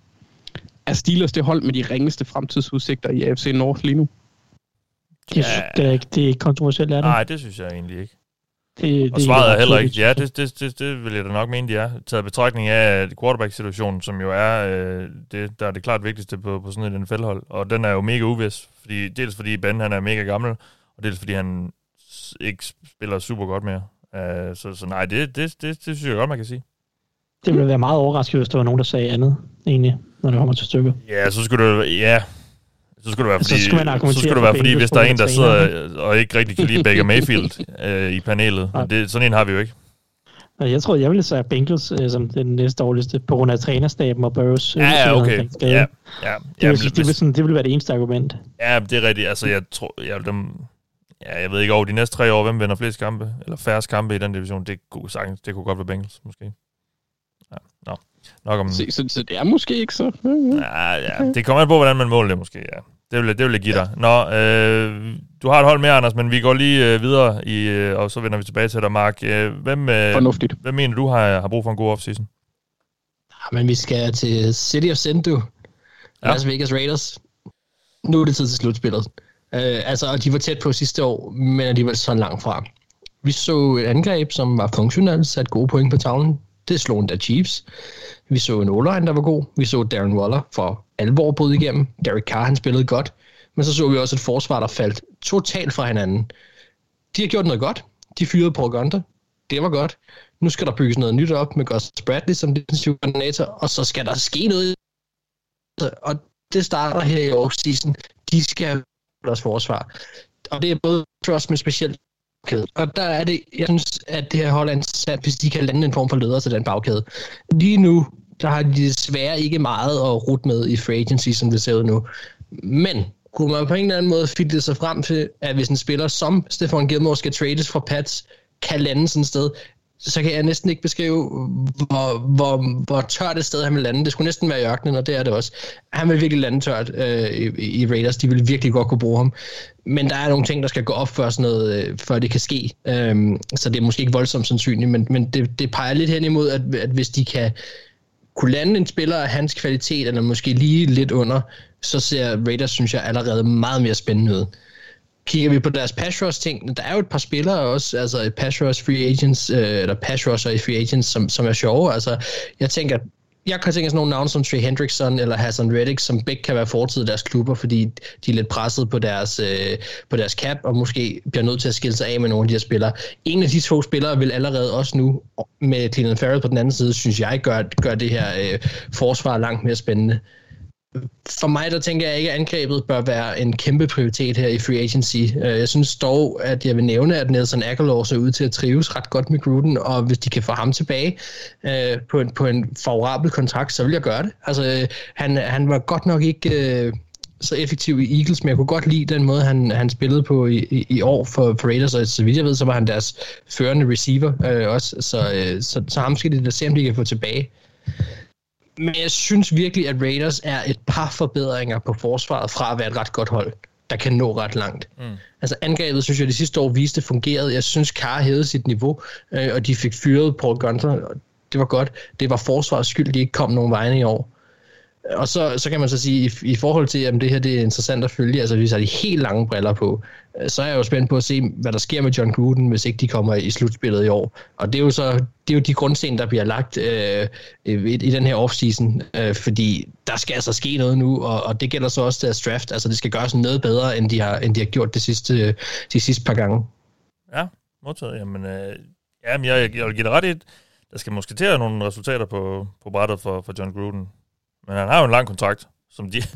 Er Steelers det hold med de ringeste fremtidsudsigter i AFC North lige nu? Det, ja. det, er ikke, det er ikke kontroversielt, er det? Nej, det synes jeg egentlig ikke. det, Og det svaret er heller ikke, ja, det, det, det, det vil jeg da nok mene, de er. Taget betragtning af at quarterback-situationen, som jo er øh, det, der er det klart vigtigste på, på sådan et NFL-hold. Og den er jo mega uvis, fordi, dels fordi Ben han er mega gammel, og dels fordi han ikke spiller super godt mere. Uh, så, så nej, det, det, det, det synes jeg godt, man kan sige. Det ville være meget overrasket, hvis der var nogen, der sagde andet, egentlig, når det kommer til stykket. Ja, så skulle det ja, så skulle det være, Altså, Så fordi, skal man så skulle det være, fordi hvis der er en, der sidder og ikke rigtig kan lide Baker Mayfield øh, i panelet. Det, sådan en har vi jo ikke. Jeg tror, jeg ville sige Bengals øh, som den næste dårligste, på grund af trænerstaben og Burrows. øh, Ja, ja, okay. Ja, ja. Det, vil, det, vil sådan, det vil være det eneste argument. Ja, det er rigtigt. Altså, jeg tror, jeg, dem, ja, jeg ved ikke over de næste tre år, hvem vinder flest kampe, eller færrest kampe i den division. Det kunne sagtens, det kunne godt være Bengals, måske. Ja, nå. nok om... Så, så, så det er måske ikke så... Ja, ja, det kommer an på, hvordan man måler det måske, ja. Det vil, det vil jeg give dig. Nå, øh, du har et hold mere, Anders, men vi går lige øh, videre, i, øh, og så vender vi tilbage til dig, Mark. Øh, hvem, øh, Fornuftigt. hvem mener du har, har brug for en god offseason? Men vi skal til City of Sin, du. Ja. Las Vegas Raiders. Nu er det tid til slutspillet. Øh, altså, og de var tæt på sidste år, men alligevel så langt fra. Vi så et angreb, som var funktionelt, sat gode point på tavlen. Det slog endda Chiefs. Vi så en o der var god. Vi så Darren Waller for alvor bryde igennem. Derek Carr, han spillede godt. Men så så vi også et forsvar, der faldt totalt fra hinanden. De har gjort noget godt. De fyrede Paul Gunter. Det var godt. Nu skal der bygges noget nyt op med Gus Bradley som defensiv koordinator, og så skal der ske noget. Og det starter her i offseason. De skal have deres forsvar. Og det er både trust, men specielt bagkæde. Og der er det, jeg synes, at det her hold er interessant, hvis de kan lande en form for leder til den bagkæde. Lige nu, der har de desværre ikke meget at rute med i free agency, som det ser ud nu. Men kunne man på en eller anden måde fitte sig frem til, at hvis en spiller som Stefan Gilmore skal trades fra Pats, kan lande sådan et sted, så kan jeg næsten ikke beskrive, hvor, hvor, hvor tørt et sted han vil lande. Det skulle næsten være i ørkenen, og det er det også. Han vil virkelig lande tørt øh, i, i Raiders. De vil virkelig godt kunne bruge ham. Men der er nogle ting, der skal gå op for sådan noget, øh, før det kan ske. Øhm, så det er måske ikke voldsomt sandsynligt, men, men det, det peger lidt hen imod, at, at hvis de kan kunne lande en spiller af hans kvalitet, eller måske lige lidt under, så ser Raiders, synes jeg, allerede meget mere spændende ud kigger vi på deres pass rush ting, der er jo et par spillere også, altså pass rush free agents, øh, eller pass rusher i free agents, som, som er sjove. Altså, jeg tænker, jeg kan tænke sådan nogle navne som Trey Hendrickson eller Hassan Reddick, som begge kan være fortid i deres klubber, fordi de er lidt presset på deres, øh, på deres cap, og måske bliver nødt til at skille sig af med nogle af de her spillere. En af de to spillere vil allerede også nu, med Cleveland Farrell på den anden side, synes jeg gør, gør det her øh, forsvar langt mere spændende for mig, der tænker jeg ikke, at angrebet bør være en kæmpe prioritet her i free agency. Øh, jeg synes dog, at jeg vil nævne, at Nelson Aguilar ser ud til at trives ret godt med Gruden, og hvis de kan få ham tilbage øh, på, en, på en favorabel kontrakt, så vil jeg gøre det. Altså, øh, han, han var godt nok ikke... Øh, så effektiv i Eagles, men jeg kunne godt lide den måde, han, han spillede på i, i, i år for, for Raiders, og så vidt jeg ved, så var han deres førende receiver øh, også, så, øh, så, så ham skal de da se, om de kan få tilbage. Men jeg synes virkelig, at Raiders er et par forbedringer på forsvaret fra at være et ret godt hold, der kan nå ret langt. Mm. Altså angrebet, synes jeg, de sidste år viste fungerede. Jeg synes, Carr hævede sit niveau, øh, og de fik fyret Paul Gunter. Det var godt. Det var forsvarets skyld, de ikke kom nogen vegne i år. Og så, så kan man så sige, i, i forhold til, at det her det er interessant at følge, altså hvis har de helt lange briller på, øh, så er jeg jo spændt på at se, hvad der sker med John Gruden, hvis ikke de kommer i slutspillet i år. Og det er jo så det er jo de grundsten, der bliver lagt øh, i, i den her offseason, øh, fordi der skal altså ske noget nu, og, og det gælder så også deres draft. Altså det skal gøres noget bedre, end de har, end de har gjort det sidste, de sidste par gange. Ja, modtaget. Jamen, øh, jamen jeg, jeg vil give dig ret i, der skal måske til nogle resultater på, på brættet for, for John Gruden. Men han har jo en lang kontrakt, som de... Som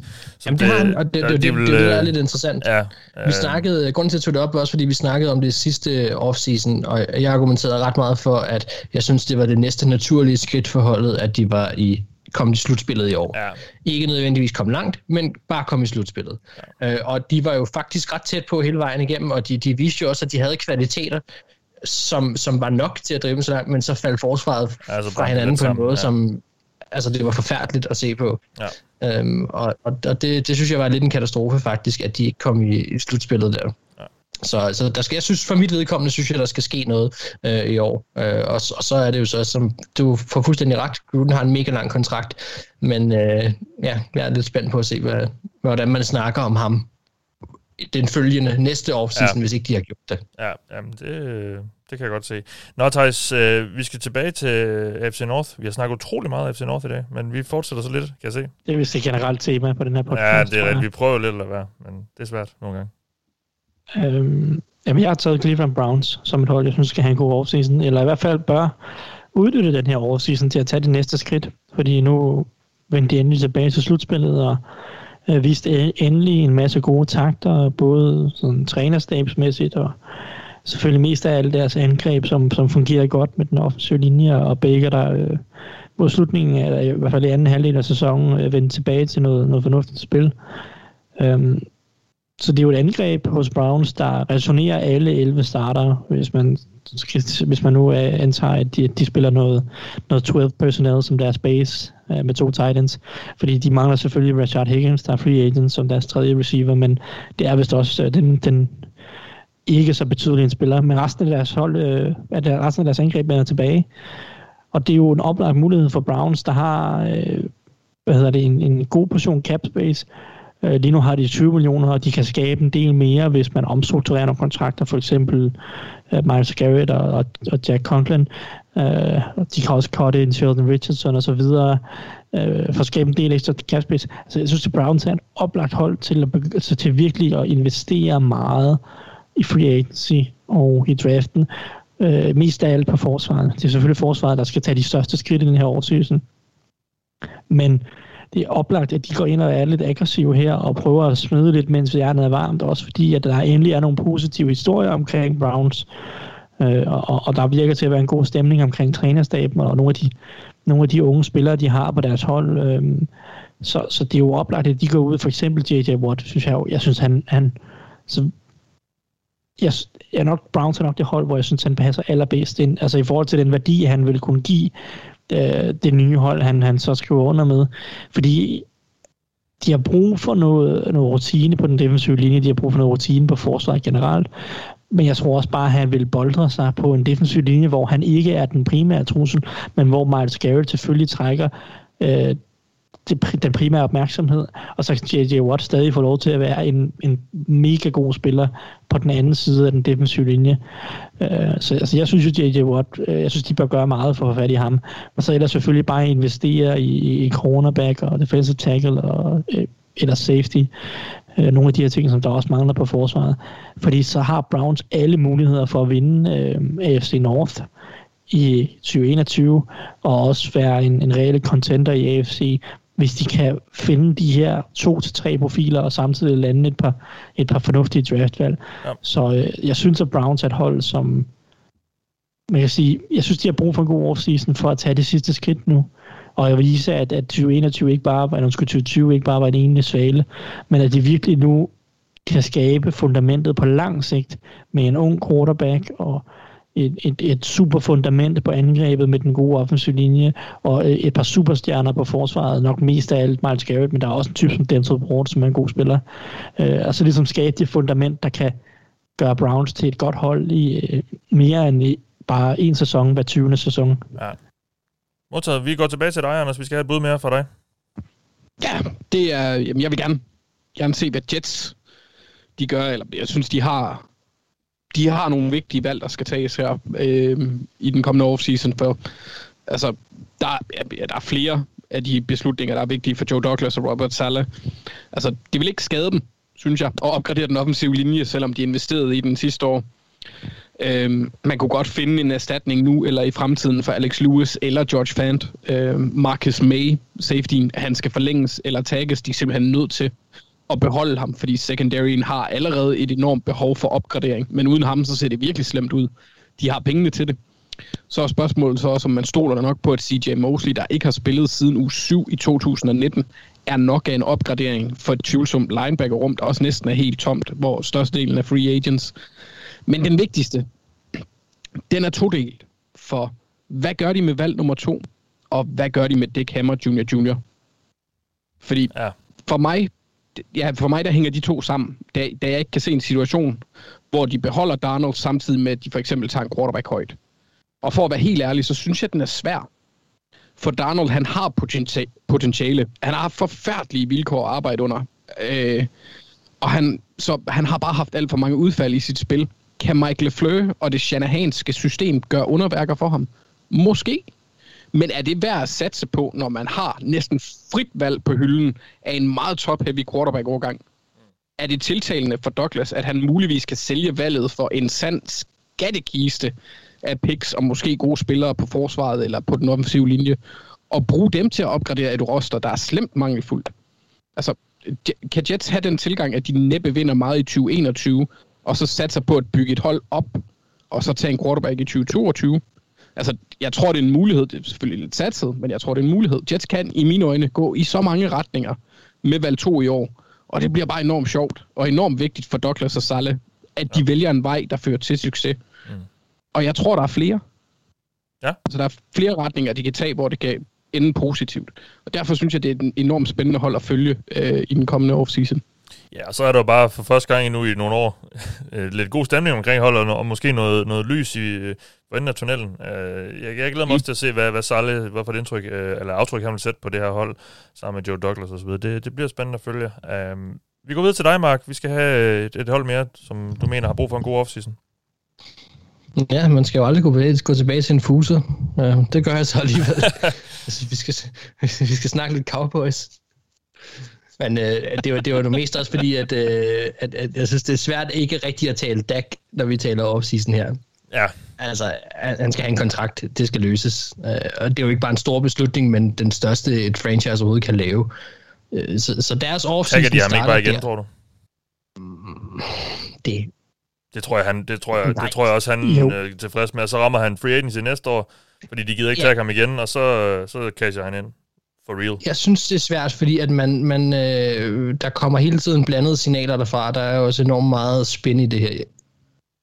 Jamen, det, har han, og det, det, det, de vil, det, det, er lidt interessant. Ja, vi øh, snakkede, grunden til at tage det op var også, fordi vi snakkede om det sidste offseason, og jeg argumenterede ret meget for, at jeg synes, det var det næste naturlige skridt for holdet, at de var i kom i slutspillet i år. Ja. Ikke nødvendigvis kom langt, men bare kom i slutspillet. Ja. Øh, og de var jo faktisk ret tæt på hele vejen igennem, og de, de viste jo også, at de havde kvaliteter, som, som var nok til at drive så langt, men så faldt forsvaret altså, fra hinanden på en måde, ja. som altså det var forfærdeligt at se på. Ja. Øhm, og og, og det, det synes jeg var lidt en katastrofe faktisk, at de ikke kom i, i slutspillet der. Ja. Så, så der skal, jeg synes, for mit vedkommende, synes jeg, der skal ske noget øh, i år. Øh, og, og så er det jo så, som du får fuldstændig ret, Gruden har en mega lang kontrakt, men øh, ja, jeg er lidt spændt på at se, hvad, hvordan man snakker om ham den følgende næste offseason, ja. hvis ikke de har gjort det. Ja, jamen det, det kan jeg godt se. Nå, Thijs, øh, vi skal tilbage til FC North. Vi har snakket utrolig meget af FC North i dag, men vi fortsætter så lidt, kan jeg se. Det er vist et generelt tema på den her podcast. Ja, det er. Vi prøver lidt at være, men det er svært nogle gange. Øhm, jamen, jeg har taget Cleveland Browns som et hold, jeg synes skal have en god offseason, eller i hvert fald bør udnytte den her offseason til at tage det næste skridt, fordi nu vendte de endelig tilbage til slutspillet, og øh, viste endelig en masse gode takter, både sådan trænerstabsmæssigt og selvfølgelig mest af alle deres angreb, som, som fungerer godt med den offensive linje, og Baker, der øh, mod slutningen, eller i hvert fald i anden halvdel af sæsonen, øh, vendte tilbage til noget, noget fornuftigt spil. Øhm, så det er jo et angreb hos Browns, der resonerer alle 11 starter, hvis man hvis man nu øh, antager, at de, de spiller noget, noget 12 personnel som deres base øh, med to titans, fordi de mangler selvfølgelig Richard Higgins, der er free agent som deres tredje receiver, men det er vist også øh, den, den ikke så betydelig en spiller, men resten af deres hold, øh, at resten af deres angreb er tilbage, og det er jo en oplagt mulighed for Browns, der har øh, hvad hedder det, en, en god portion cap space, Øh, lige nu har de 20 millioner, og de kan skabe en del mere, hvis man omstrukturerer nogle kontrakter, for eksempel øh, Miles Garrett og, og, og Jack Conklin. Uh, de kan også cutte en Sheldon Richardson og så videre, uh, for at skabe en del ekstra cap space. Så jeg synes, at Browns er et oplagt hold til, at, altså, til virkelig at investere meget i free agency og i draften. Øh, mest af alt på forsvaret. Det er selvfølgelig forsvaret, der skal tage de største skridt i den her årsidsen. Men det er oplagt, at de går ind og er lidt aggressive her og prøver at smide lidt, mens hjernet er varmt, også fordi, at der endelig er nogle positive historier omkring Browns, øh, og, og der virker til at være en god stemning omkring trænerstaben og nogle af de, nogle af de unge spillere, de har på deres hold. Øh, så, så det er jo oplagt, at de går ud, for eksempel J.J. Watt, synes jeg jeg synes, han, han så jeg, jeg er nok, Browns er nok det hold, hvor jeg synes, han passer allerbedst ind. Altså i forhold til den værdi, han vil kunne give øh, det nye hold, han, han så skriver under med. Fordi de har brug for noget, noget rutine på den defensive linje, de har brug for noget rutine på forsvaret generelt, men jeg tror også bare, at han vil boldre sig på en defensiv linje, hvor han ikke er den primære trussel, men hvor Miles Garrett selvfølgelig trækker øh, det, den primære opmærksomhed, og så kan J.J. Watt stadig få lov til at være en, en mega god spiller på den anden side af den defensive linje. Uh, så altså, jeg synes jo, J.J. Watt, øh, jeg synes, de bør gøre meget for at få fat i ham. Og så ellers selvfølgelig bare investere i, i cornerback og defensive tackle og øh, eller safety. Uh, nogle af de her ting, som der også mangler på forsvaret. Fordi så har Browns alle muligheder for at vinde AFC North i 2021, og også være en, en reel contender i AFC, hvis de kan finde de her to til tre profiler og samtidig lande et par, et par fornuftige draftvalg. Ja. Så øh, jeg synes, at Browns er et hold, som man kan sige, jeg synes, de har brug for en god offseason for at tage det sidste skridt nu. Og jeg vise, at, at 2021 ikke bare var, 2020 ikke bare var en enlig svale, men at de virkelig nu kan skabe fundamentet på lang sigt med en ung quarterback og et, et, et super fundament på angrebet med den gode offensive linje, og et par superstjerner på forsvaret, nok mest af alt Miles Garrett, men der er også en type som Denzel Ward, som er en god spiller. Øh, altså ligesom skabe det fundament, der kan gøre Browns til et godt hold i øh, mere end i bare en sæson hver 20. sæson. Ja. Modtaget, vi går tilbage til dig, Anders. Vi skal have et bud mere fra dig. Ja, det er, jamen jeg vil gerne, gerne se, hvad Jets de gør, eller jeg synes, de har de har nogle vigtige valg, der skal tages her øh, i den kommende offseason, for altså, der, ja, der er flere af de beslutninger, der er vigtige for Joe Douglas og Robert Sala. Altså, det vil ikke skade dem, synes jeg, at opgradere den offensive linje, selvom de investerede i den sidste år. Øh, man kunne godt finde en erstatning nu eller i fremtiden for Alex Lewis eller George Fant. Øh, Marcus May, safetyen, han skal forlænges eller tages. de er simpelthen nødt til at beholde ham, fordi secondaryen har allerede et enormt behov for opgradering. Men uden ham, så ser det virkelig slemt ud. De har pengene til det. Så er spørgsmålet så også, om man stoler nok på, at CJ Mosley, der ikke har spillet siden uge 7 i 2019, er nok af en opgradering for et tvivlsomt linebacker-rum, der også næsten er helt tomt, hvor størstedelen af free agents. Men den vigtigste, den er todelt. For hvad gør de med valg nummer to, og hvad gør de med Dick Hammer Jr. Jr.? Fordi ja. for mig ja, for mig der hænger de to sammen, da, da jeg ikke kan se en situation, hvor de beholder Darnold samtidig med, at de for eksempel tager en quarterback højt. Og for at være helt ærlig, så synes jeg, at den er svær. For Darnold, han har potentiale. Han har forfærdelige vilkår at arbejde under. Øh, og han, så han har bare haft alt for mange udfald i sit spil. Kan Michael Fleur og det Shanahanske system gøre underværker for ham? Måske. Men er det værd at satse på, når man har næsten frit valg på hylden af en meget top-heavy quarterback-overgang? Er det tiltalende for Douglas, at han muligvis kan sælge valget for en sand skattekiste af picks og måske gode spillere på forsvaret eller på den offensive linje, og bruge dem til at opgradere et roster, der er slemt mangelfuldt? Altså, kan Jets have den tilgang, at de næppe vinder meget i 2021, og så satser på at bygge et hold op, og så tage en quarterback i 2022? Altså, jeg tror, det er en mulighed. Det er selvfølgelig lidt satset, men jeg tror, det er en mulighed. Jets kan i mine øjne gå i så mange retninger med valg 2 i år. Og det bliver bare enormt sjovt og enormt vigtigt for Douglas og Salle, at de ja. vælger en vej, der fører til succes. Mm. Og jeg tror, der er flere. Ja. Altså, der er flere retninger, de kan tage, hvor det kan ende positivt. Og derfor synes jeg, det er et enormt spændende hold at følge øh, i den kommende offseason. Ja, og så er der jo bare for første gang nu i nogle år øh, lidt god stemning omkring holdet, og måske noget, noget lys i øh, for enden af tunnelen. Øh, jeg, jeg glæder mig også til at se, hvad, hvad Salle, hvad for et indtryk, øh, eller aftryk han vil sætte på det her hold, sammen med Joe Douglas osv. Det, det bliver spændende at følge. Øh, vi går videre til dig, Mark. Vi skal have et, et hold mere, som du mener har brug for en god offseason. Ja, man skal jo aldrig gå, gå tilbage til en fuser. Ja, det gør jeg så alligevel. altså, vi, skal, vi skal snakke lidt Cowboys. Men øh, det, var, det var det mest også fordi, at, øh, at, at jeg synes, det er svært ikke rigtigt at tale Dak, når vi taler offseason her. Ja. Altså, han skal have en kontrakt. Det skal løses. Øh, og det er jo ikke bare en stor beslutning, men den største, et franchise overhovedet kan lave. Øh, så, så deres offseason Kan de ham ikke bare igen, der. tror du? Det, det tror jeg, han, det tror jeg, det tror jeg også, han er tilfreds med. Og så rammer han free agency næste år, fordi de gider ikke ja. tage ham igen, og så, så casher han ind. For real. Jeg synes, det er svært, fordi at man, man, øh, der kommer hele tiden blandede signaler derfra. Der er også enormt meget spin i det her.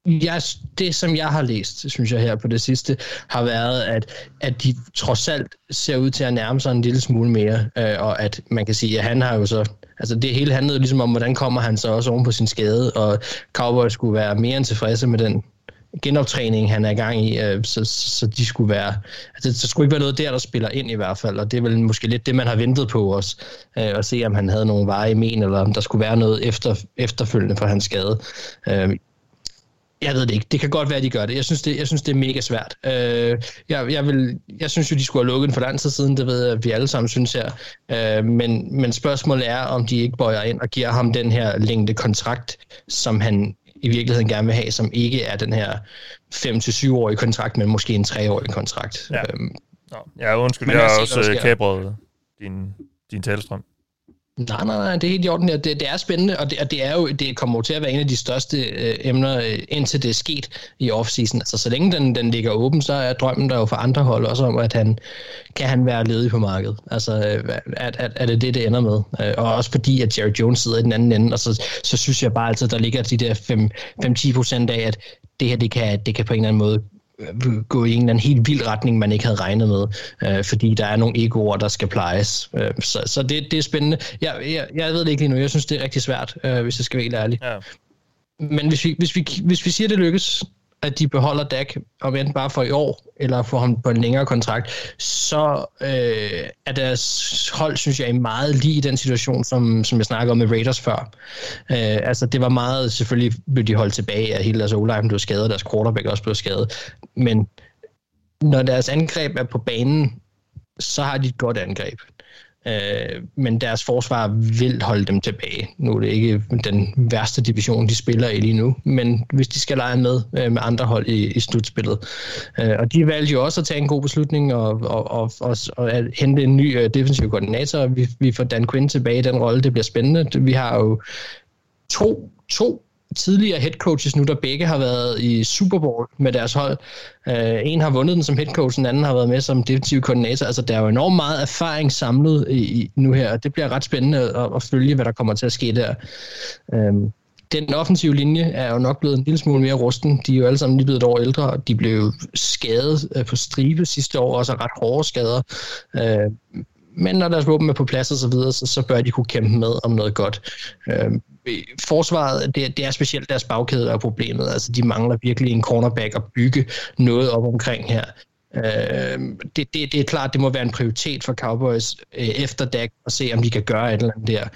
Jeg, det, som jeg har læst, synes jeg her på det sidste, har været, at, at de trods alt ser ud til at nærme sig en lille smule mere, øh, og at man kan sige, at han har jo så, altså det hele handlede ligesom om, hvordan kommer han så også oven på sin skade, og Cowboys skulle være mere end tilfredse med den genoptræning, han er i gang i, øh, så, så de skulle være, altså der skulle ikke være noget der, der spiller ind i hvert fald, og det er vel måske lidt det, man har ventet på os, øh, at se om han havde nogle veje i men, eller om der skulle være noget efter, efterfølgende for hans skade. Øh, jeg ved det ikke. Det kan godt være, at de gør det. Jeg synes, det, jeg synes, det er mega svært. Øh, jeg, jeg, vil, jeg synes jo, de skulle have lukket den for lang tid siden. Det ved jeg, at vi alle sammen synes her. Øh, men, men spørgsmålet er, om de ikke bøjer ind og giver ham den her længde kontrakt, som han i virkeligheden gerne vil have, som ikke er den her 5-7-årige kontrakt, men måske en 3-årig kontrakt. Ja, øhm, ja undskyld, jeg har også kabret din, din talestrøm. Nej, nej, nej, det er helt i orden. Det, det er spændende, og det, og det, er jo, det kommer jo til at være en af de største øh, emner, øh, indtil det er sket i offseason. Altså, så længe den, den ligger åben, så er drømmen der jo for andre hold også om, at han kan han være ledig på markedet. Altså, øh, at, at, at det det, det ender med. Øh, og også fordi, at Jerry Jones sidder i den anden ende, og så, så synes jeg bare altid, der ligger de der 5-10 procent af, at det her, det kan, det kan på en eller anden måde gå i en eller anden helt vild retning, man ikke havde regnet med, øh, fordi der er nogle egoer, der skal plejes. Øh, så så det, det er spændende. Jeg, jeg, jeg ved det ikke lige nu. Jeg synes, det er rigtig svært, øh, hvis jeg skal være helt ærlig. Ja. Men hvis vi, hvis, vi, hvis vi siger, det lykkes, at de beholder Dak, om end bare for i år, eller får ham på en længere kontrakt, så øh, er deres hold, synes jeg, meget lige i den situation, som, som jeg snakkede om med Raiders før. Øh, altså, det var meget, selvfølgelig blev de holdt tilbage, af hele deres o blev skadet, deres quarterback også blev skadet, men når deres angreb er på banen, så har de et godt angreb. Øh, men deres forsvar vil holde dem tilbage. Nu er det ikke den værste division, de spiller i lige nu, men hvis de skal lege med øh, med andre hold i, i slutspillet. Øh, og de valgte jo også at tage en god beslutning og, og, og, og, og at hente en ny øh, defensiv koordinator. Vi, vi får Dan Quinn tilbage i den rolle. Det bliver spændende. Vi har jo to, to tidligere head coaches nu, der begge har været i Super Bowl med deres hold. Øh, en har vundet den som head coach, den anden har været med som defensiv koordinator. Altså, der er jo enormt meget erfaring samlet i, i nu her, og det bliver ret spændende at, at følge, hvad der kommer til at ske der. Øh, den offensive linje er jo nok blevet en lille smule mere rusten. De er jo alle sammen lige blevet et år ældre, og de blev skadet øh, på stribe sidste år, også ret hårde skader. Øh, men når deres våben er på plads og så videre, så, så bør de kunne kæmpe med om noget godt. Øh, forsvaret, det, det er specielt deres bagkæde, der er problemet. Altså, de mangler virkelig en cornerback at bygge noget op omkring her. Øh, det, det, det er klart, det må være en prioritet for Cowboys øh, efter Dak at se, om de kan gøre et eller andet der.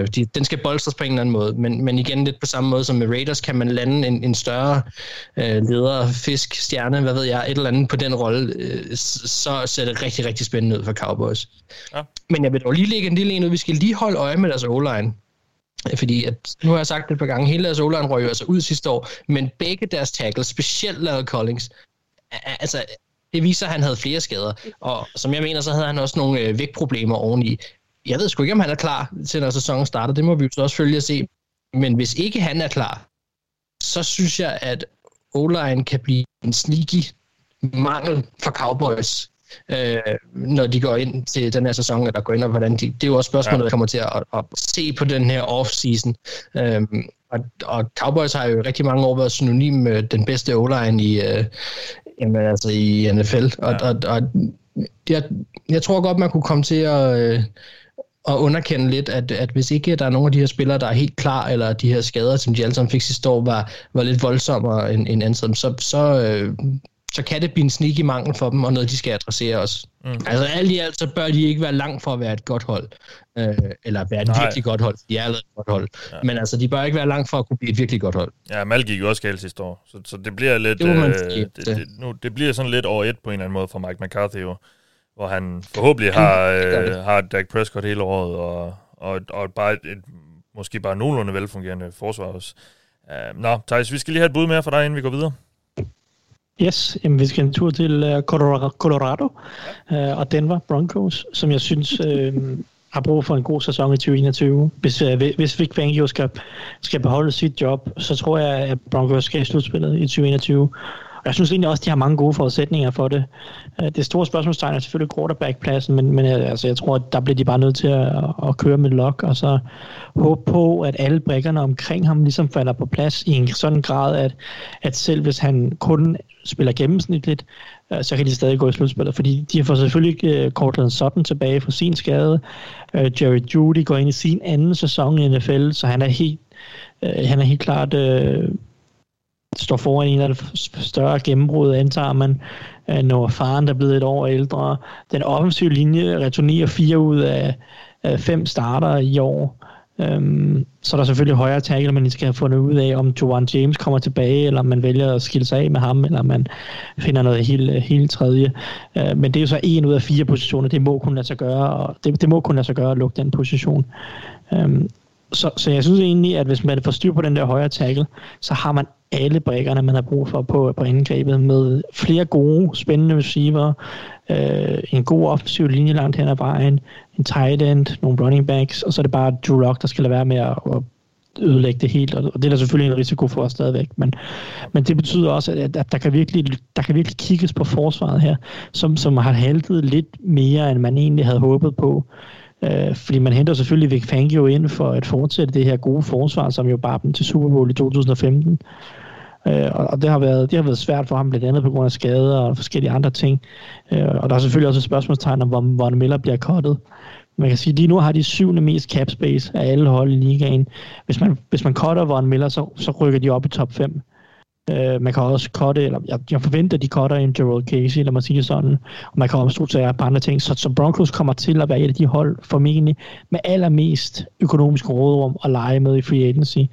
Øh, de, den skal bolstres på en eller anden måde, men, men igen lidt på samme måde som med Raiders, kan man lande en, en større øh, leder, fisk, stjerne, hvad ved jeg, et eller andet på den rolle, øh, så ser det rigtig, rigtig spændende ud for Cowboys. Ja. Men jeg vil dog lige lægge en lille en ud. Vi skal lige holde øje med deres O-line. Fordi at, nu har jeg sagt det et par gange, hele deres o røg jo altså ud sidste år, men begge deres tackles, specielt lavet Collins, altså det viser, at han havde flere skader. Og som jeg mener, så havde han også nogle øh, vægtproblemer oveni. Jeg ved sgu ikke, om han er klar til, når sæsonen starter. Det må vi jo så også følge og se. Men hvis ikke han er klar, så synes jeg, at o kan blive en sneaky mangel for Cowboys, øh, når de går ind til den her sæson, eller går ind og hvordan de... Det er jo også spørgsmålet, ja. der kommer til at, at, se på den her off-season. Øh, og, og Cowboys har jo rigtig mange år været synonym med den bedste O-line i, øh, jamen, altså i NFL. Og, ja. og, og jeg, jeg tror godt, man kunne komme til at, øh, at underkende lidt, at, at hvis ikke der er nogen af de her spillere, der er helt klar, eller de her skader, som de alle sammen fik sidste år, var, var lidt voldsommere end, end andet, så, så, øh, så kan det blive en sneaky mangel for dem, og noget, de skal adressere også. Mm. Altså alt i alt, så bør de ikke være langt for at være et godt hold, øh, eller være et Nej. virkelig godt hold. De er allerede et godt hold. Ja. Men altså, de bør ikke være langt for at kunne blive et virkelig godt hold. Ja, Mal gik jo også galt sidste år, så, så det bliver lidt... Det, øh, det, det, nu, det bliver sådan lidt over et på en eller anden måde for Mike McCarthy jo, hvor han forhåbentlig har, øh, har Dak Prescott hele året, og, og, og bare et, et, måske bare nogenlunde velfungerende forsvar også. Uh, nå, Thijs, vi skal lige have et bud mere for dig, inden vi går videre. Yes, jamen, vi skal en tur til uh, Colorado, Colorado uh, og Denver Broncos, som jeg synes uh, har brug for en god sæson i 2021. Hvis, uh, hvis Vic Fangio skal, skal beholde sit job, så tror jeg, at Broncos skal i slutspillet i 2021. Og jeg synes egentlig også, at de har mange gode forudsætninger for det. Øh, det store spørgsmålstegn er selvfølgelig quarterback-pladsen, men, men øh, altså, jeg tror, at der bliver de bare nødt til at, at køre med lock, og så håbe på, at alle brækkerne omkring ham ligesom falder på plads i en sådan grad, at, at selv hvis han kun spiller gennemsnitligt, øh, så kan de stadig gå i slutspillet, fordi de har fået selvfølgelig Cortland Sutton tilbage fra sin skade. Jerry Judy går ind i sin anden sæson i NFL, så han er helt, han er helt klart står foran en af de større gennembrud, antager man. Øh, når Faren, der er blevet et år ældre. Den offensive linje returnerer fire ud af, af fem starter i år. Øhm, så er der selvfølgelig højere tackle, man skal have fundet ud af, om Joan James kommer tilbage, eller om man vælger at skille sig af med ham, eller man finder noget helt, øh, helt tredje. Øh, men det er jo så en ud af fire positioner, det må kunne lade sig gøre, og det, det må kunne lade sig gøre at lukke den position. Øhm, så, så jeg synes egentlig, at hvis man får styr på den der højere tackle, så har man alle brækkerne, man har brug for på, på indgrebet, med flere gode, spændende receiver, øh, en god offensiv linje langt hen ad vejen, en tight end, nogle running backs, og så er det bare Drew Lock, der skal lade være med at, at ødelægge det helt, og det er der selvfølgelig en risiko for os stadigvæk, men, men det betyder også, at, at der, kan virkelig, der kan virkelig kigges på forsvaret her, som, som har haltet lidt mere, end man egentlig havde håbet på. Øh, fordi man henter selvfølgelig Vic Fangio ind for at fortsætte det her gode forsvar, som jo bare dem til Super Bowl i 2015. Øh, og det har, været, det har været svært for ham, blandt andet på grund af skader og forskellige andre ting. Øh, og der er selvfølgelig også et spørgsmålstegn om, hvor hvor Miller bliver kottet. Man kan sige, at lige nu har de syvende mest cap space af alle hold i ligaen. Hvis man, hvis man cutter Von Miller, så, så rykker de op i top 5. Øh, man kan også cutte, eller jeg, jeg forventer, at de cutter en Gerald Casey, lad mig sige sådan, og man kan også tage på andre ting. Så, så Broncos kommer til at være et af de hold, formentlig med allermest økonomisk rådrum at lege med i free agency. Mm.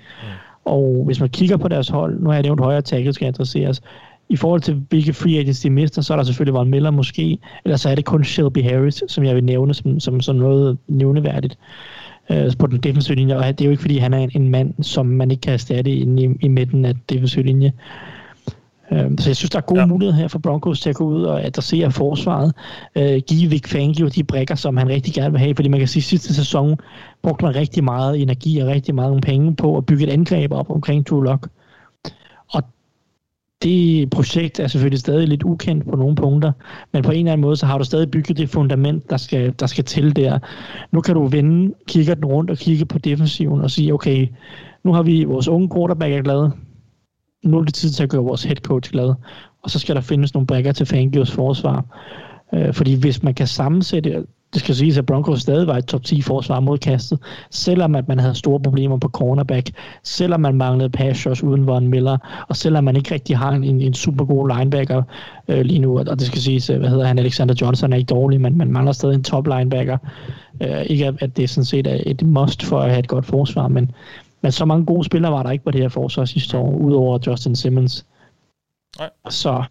Og hvis man kigger på deres hold, nu har jeg nævnt højere tackle skal adresseres, i forhold til hvilke free agents de mister, så er der selvfølgelig Von Miller måske, eller så er det kun Shelby Harris, som jeg vil nævne som, som, som noget nævneværdigt øh, på den defensive linje, og det er jo ikke fordi, han er en, en mand, som man ikke kan erstatte inde i, i midten af defensive linje. Øh, så jeg synes, der er gode ja. muligheder her for Broncos til at gå ud og adressere forsvaret. Øh, give Vic Fangio de brækker, som han rigtig gerne vil have, fordi man kan sige, at sidste sæson brugte man rigtig meget energi og rigtig mange penge på at bygge et angreb op omkring Drew Lock. Og det projekt er selvfølgelig stadig lidt ukendt på nogle punkter, men på en eller anden måde, så har du stadig bygget det fundament, der skal, der skal til der. Nu kan du vende, kigge den rundt og kigge på defensiven og sige, okay, nu har vi vores unge quarterback er glade, nu er det tid til at gøre vores head coach glad, og så skal der findes nogle brækker til Fangios forsvar. Øh, fordi hvis man kan sammensætte, det skal siges, at Broncos stadig var et top 10 forsvar mod kastet, selvom at man havde store problemer på cornerback, selvom man manglede pass rush uden Von Miller, og selvom man ikke rigtig har en, en super god linebacker øh, lige nu, og det skal siges, øh, hvad hedder han, Alexander Johnson er ikke dårlig, men man mangler stadig en top linebacker. Øh, ikke at det sådan set er et must for at have et godt forsvar, men men så mange gode spillere var der ikke på det her forsvar sidste år, udover Justin Simmons. Nej. Så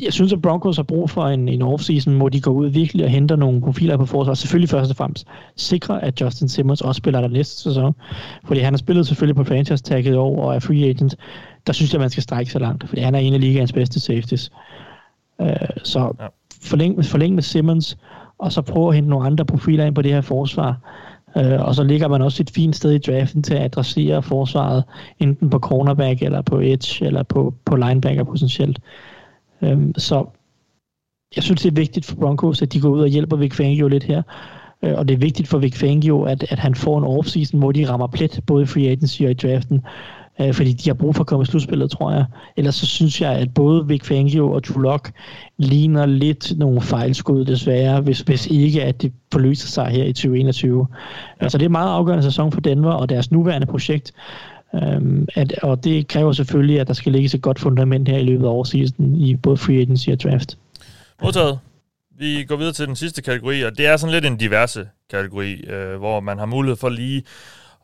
jeg synes, at Broncos har brug for en, en offseason, hvor de går ud virkelig og henter nogle profiler på forsvar. Selvfølgelig først og fremmest sikre, at Justin Simmons også spiller der næste sæson. Fordi han har spillet selvfølgelig på franchise tagget år og er free agent. Der synes jeg, at man skal strække så langt, fordi han er en af ligaens bedste safeties. Uh, så ja. forlæng, forlæng med Simmons, og så prøve at hente nogle andre profiler ind på det her forsvar. Øh, og så ligger man også et fint sted i draften til at adressere forsvaret, enten på cornerback, eller på edge, eller på, på linebacker potentielt. Øh, så jeg synes, det er vigtigt for Broncos, at de går ud og hjælper Vic Fangio lidt her. Øh, og det er vigtigt for Vic Fangio, at, at han får en offseason, hvor de rammer plet, både i free agency og i draften. Øh, fordi de har brug for at komme i slutspillet, tror jeg. Ellers så synes jeg, at både Vic Fangio og Drew Lock ligner lidt nogle fejlskud, desværre, hvis, hvis ikke, at det forløser sig her i 2021. Ja. Altså det er en meget afgørende sæson for Denver og deres nuværende projekt. Um, at, og det kræver selvfølgelig, at der skal ligge et godt fundament her i løbet af årsiden i både free agency og draft. Modtaget. Vi går videre til den sidste kategori, og det er sådan lidt en diverse kategori, øh, hvor man har mulighed for lige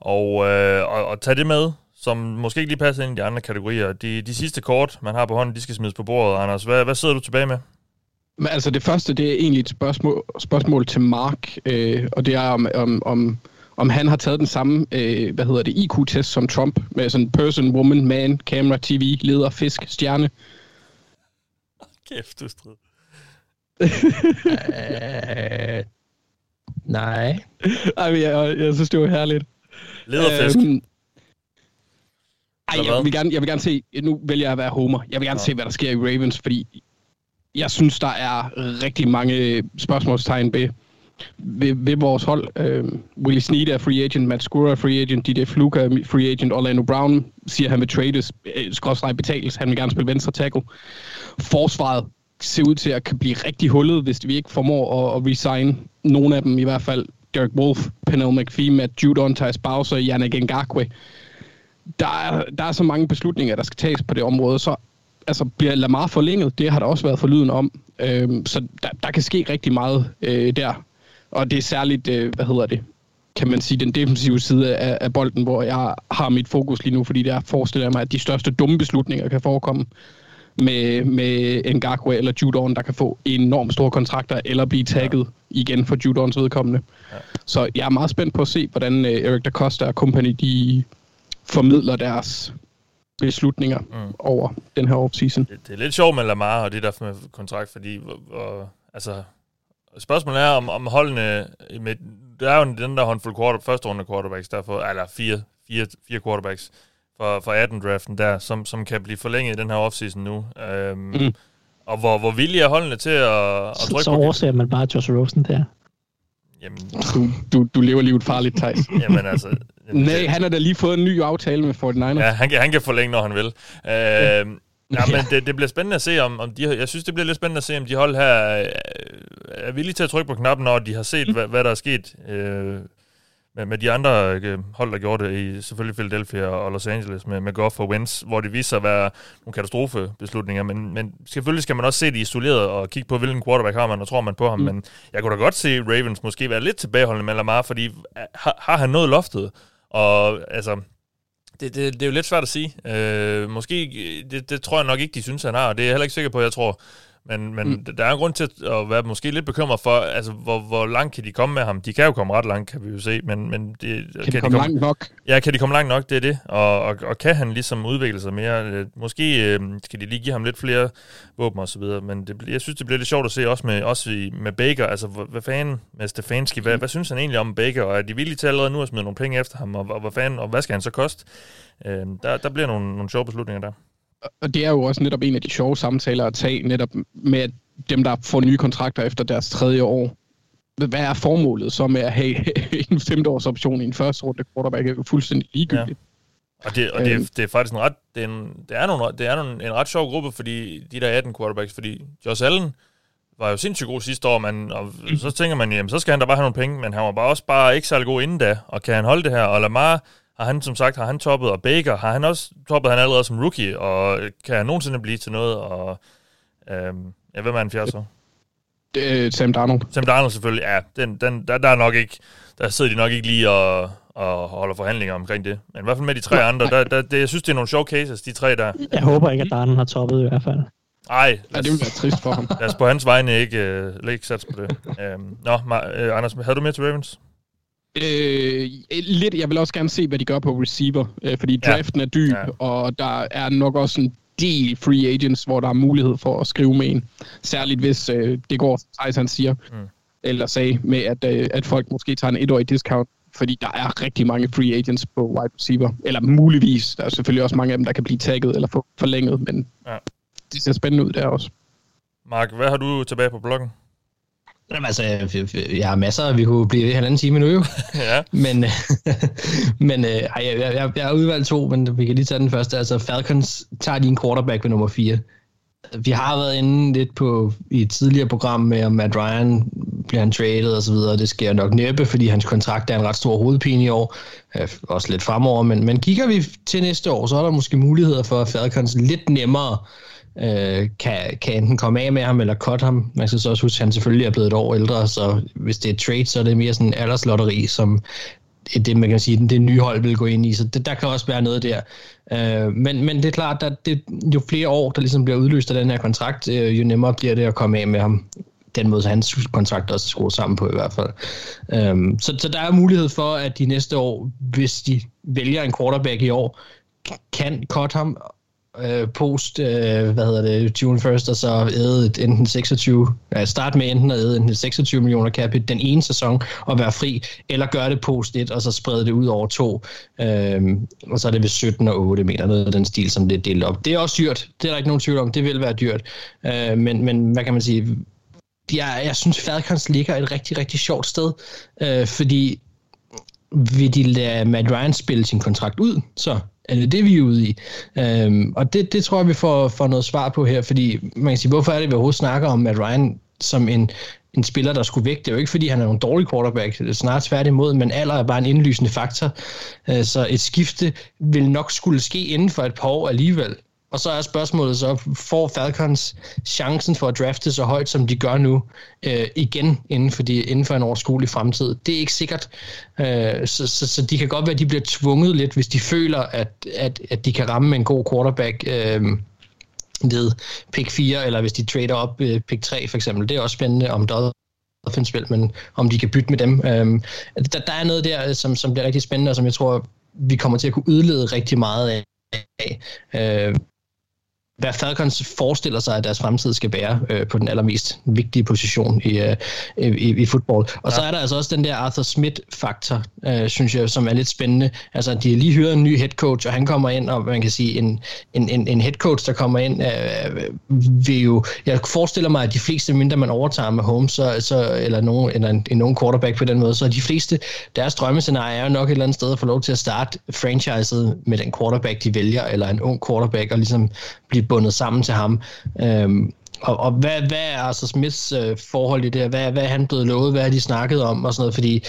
og, øh, og, og tage det med, som måske ikke lige passer ind i de andre kategorier. De, de sidste kort, man har på hånden, de skal smides på bordet. Anders, hvad, hvad sidder du tilbage med? Men altså det første, det er egentlig et spørgsmål, spørgsmål til Mark, øh, og det er om, om, om, om han har taget den samme, øh, hvad hedder det, IQ-test som Trump, med sådan person, woman, man, camera, tv, leder, fisk, stjerne. Kæft, du strid. øh, nej. Ej, jeg, jeg, jeg synes, det var herligt. Lederfisk. Øhm, ej, jeg vil, gerne, jeg vil gerne se, nu vælger jeg at være homer, jeg vil gerne Ja. se, hvad der sker i Ravens, fordi jeg synes, der er rigtig mange spørgsmålstegn ved, ved, ved vores hold. Øhm, Willie Snead er free agent, Matt Skura er free agent, DJ Fluke er free agent, Orlando Brown siger, han vil trades, øh, skrådstræk betales, han vil gerne spille venstre tackle. Forsvaret ser ud til at kan blive rigtig hullet, hvis vi ikke formår at, at resign nogle af dem, i hvert fald Derek Wolf, Pernell McPhee, Matt Judon, Thijs Bowser, Yannick Ngakwe. Der er, der er så mange beslutninger, der skal tages på det område, så altså, bliver Lamar forlænget, det har der også været forlyden om. Øhm, så der, der kan ske rigtig meget øh, der. Og det er særligt, øh, hvad hedder det, kan man sige, den defensive side af, af bolden, hvor jeg har mit fokus lige nu, fordi der forestiller jeg mig, at de største dumme beslutninger kan forekomme med, med Ngakwe eller Judon, der kan få enormt store kontrakter, eller blive tagget ja. igen for Judons vedkommende. Ja. Så jeg er meget spændt på at se, hvordan øh, Eric Da Costa og company, de formidler deres beslutninger mm. over den her offseason. Det, det er lidt sjovt med Lamar og det der med kontrakt, fordi hvor, hvor, altså, spørgsmålet er, om, om holdene, med, der er jo den der håndfuld quarter, første runde quarterbacks, derfor, eller fire, fire, fire quarterbacks for, for 18-draften der, som, som kan blive forlænget i den her offseason nu. Øhm, mm. Og hvor, hvor villige er holdene til at, at Så, trykke så på overser man bare Josh Rosen der. Jamen, Du, du, du lever livet farligt, Thijs. jamen altså... Nej, han har da lige fået en ny aftale med 49ers. Ja, han kan, han kan forlænge, når han vil. Øh, ja, men det, det bliver spændende at se, om, om de, jeg synes, det bliver lidt spændende at se, om de hold her øh, er villige til at trykke på knappen, når de har set, hvad, hvad der er sket øh, med, med de andre øh, hold, der gjorde det i selvfølgelig Philadelphia og Los Angeles med, med Goff og Wentz, hvor det viser sig at være nogle katastrofebeslutninger, men, men selvfølgelig skal man også se det isoleret og kigge på, hvilken quarterback har man, og tror man på ham, mm. men jeg kunne da godt se Ravens måske være lidt tilbageholdende med Lamar, fordi øh, har, har han nået loftet? Og altså, det, det, det er jo lidt svært at sige. Øh, måske, det, det tror jeg nok ikke, de synes, han har, og det er jeg heller ikke sikker på, jeg tror. Men, men mm. der er en grund til at være måske lidt bekymret for, altså, hvor, hvor langt kan de komme med ham? De kan jo komme ret langt, kan vi jo se, men, men det, Kan, kan de komme langt nok? Ja, kan de komme langt nok, det er det. Og, og, og kan han ligesom udvikle sig mere? Øh, Måske øh, skal de lige give ham lidt flere våben og så videre, men det, jeg synes, det bliver lidt sjovt at se også med, også i, med Baker. Altså, hvad, hvad fanden med Stefanski? Hvad, hvad synes han egentlig om Baker? Og er de villige til allerede nu at smide nogle penge efter ham? Og, og, hvad, fanden, og hvad skal han så koste? Øh, der, der bliver nogle, nogle sjove beslutninger der. Og det er jo også netop en af de sjove samtaler at tage, netop med dem, der får nye kontrakter efter deres tredje år. Hvad er formålet så med at have en femteårs option i en første runde quarterback? Det er jo fuldstændig ligegyldigt. Og det, og det, Øhm. er, det er faktisk en ret, det er, en, det er, nogle, det er nogle, en ret sjov gruppe, fordi de der 18 quarterbacks, fordi Josh Allen var jo sindssygt god sidste år, man, og så tænker man, jamen så skal han da bare have nogle penge, men han var bare også bare ikke særlig god inden da, og kan han holde det her, og Lamar har han som sagt, har han toppet, og Baker har han også toppet han allerede som rookie, og kan han nogensinde blive til noget, og øhm, ja, hvem er han fjerde så? Øh, Sam Darnold. Sam Darnold selvfølgelig, ja, den, den, der, der er nok ikke, der sidder de nok ikke lige og, og holder forhandlinger omkring det. Men i hvert fald med de tre andre, der, der, det, jeg synes, det er nogle sjove cases, de tre der. Jeg håber ikke, at Darnen har toppet i hvert fald. Ej, Ja, det ville være trist for ham. lad os på hans vegne ikke, øh, ikke satse på det. Øhm, nå, Ma- øh, Anders, havde du med til Ravens? Øh, lidt, jeg vil også gerne se, hvad de gør på receiver, øh, fordi Ja. draften er dyb, Ja. og der er nok også en del free agents, hvor der er mulighed for at skrive med en. Særligt hvis øh, det går, som Thijs han siger, mm. eller sagde, med at, øh, at folk måske tager en etårig discount, fordi der er rigtig mange free agents på wide receiver, eller muligvis. Der er selvfølgelig også mange af dem, der kan blive tagget eller få forlænget, men Ja. det ser spændende ud der også. Mark, hvad har du tilbage på bloggen? Jamen, altså, jeg har masser, vi kunne blive i halvanden time nu jo. ja. Men, men øh, ej, jeg, jeg, jeg har udvalgt to, men vi kan lige tage den første. Altså, Falcons tager lige en quarterback ved nummer 4. Vi har været inde lidt på i et tidligere program med, om Matt Ryan bliver han traded og så videre. Det sker nok næppe, fordi hans kontrakt er en ret stor hovedpine i år. Øh, også lidt fremover, men, men kigger vi til næste år, så er der måske muligheder for, at Falcons lidt nemmere øh, øh, kan, kan enten komme af med ham eller cut ham. Man skal så også huske, at han selvfølgelig er blevet et år ældre, så hvis det er trade, så er det mere sådan en alderslotteri, som det, man kan sige, det nye hold vil gå ind i, så det, der kan også være noget der. Øh, men, men det er klart, at det, jo flere år, der ligesom bliver udløst af den her kontrakt, øh, jo nemmere bliver det at komme af med ham. Den måde, hans kontrakt også er skruet sammen på i hvert fald. Øh, så, så der er mulighed for, at de næste år, hvis de vælger en quarterback i år, kan cut ham øh, post, øh, hvad hedder det, June 1st, og så æde enten 26, øh, start med enten at æde enten 26 millioner cap den ene sæson og være fri, eller gøre det post 1, og så sprede det ud over to, øh, og så er det ved 17 og 8 meter, noget af den stil, som det er delt op. Det er også dyrt, det er der ikke nogen tvivl om, det vil være dyrt, øh, men, men hvad kan man sige, jeg, jeg synes Falcons ligger et rigtig, rigtig sjovt sted, øh, fordi vil de lade Matt Ryan spille sin kontrakt ud, så eller det vi er ude i? Øhm, og det, det tror jeg, vi får, får noget svar på her, fordi man kan sige, hvorfor er det, vi overhovedet snakker om Matt Ryan som en, en spiller, der skulle væk. Det er jo ikke, fordi han er en dårlig quarterback, det snart tværtimod, men alder er bare en indlysende faktor. Øh, så et skifte vil nok skulle ske inden for et par år alligevel. Og så er spørgsmålet så, får Falcons chancen for at drafte så højt, som de gør nu, øh, igen inden for, de, inden for en overskuelig fremtid? Det er ikke sikkert. Øh, så, så, så de kan godt være, at de bliver tvunget lidt, hvis de føler, at, at, at de kan ramme en god quarterback øh, ved pick 4, eller hvis de trader op øh, pick 3 for eksempel. Det er også spændende, om der spil, men om de kan bytte med dem. Øh, der, der er noget der, som, som bliver rigtig spændende, og som jeg tror, vi kommer til at kunne udlede rigtig meget af. Øh, hvad Falcons forestiller sig, at deres fremtid skal være øh, på den allermest vigtige position i, øh, i, i fodbold. Og ja. så er der altså også den der Arthur Smith-faktor, øh, synes jeg, som er lidt spændende. Altså, de har lige hyret en ny head coach, og han kommer ind, og man kan sige, en, en, en, en head coach, der kommer ind, øh, vil jo... Jeg forestiller mig, at de fleste, mindre man overtager med Holmes, så, så, eller, nogen, eller en, en nogen quarterback på den måde, så de fleste, deres drømmescenarie er jo nok et eller andet sted at få lov til at starte franchiset med den quarterback, de vælger, eller en ung quarterback, og ligesom blive bundet sammen til ham. Øhm, og, og hvad, hvad er altså Smiths øh, forhold i det Hvad, hvad er han blevet lovet? Hvad har de snakket om? Og sådan noget, fordi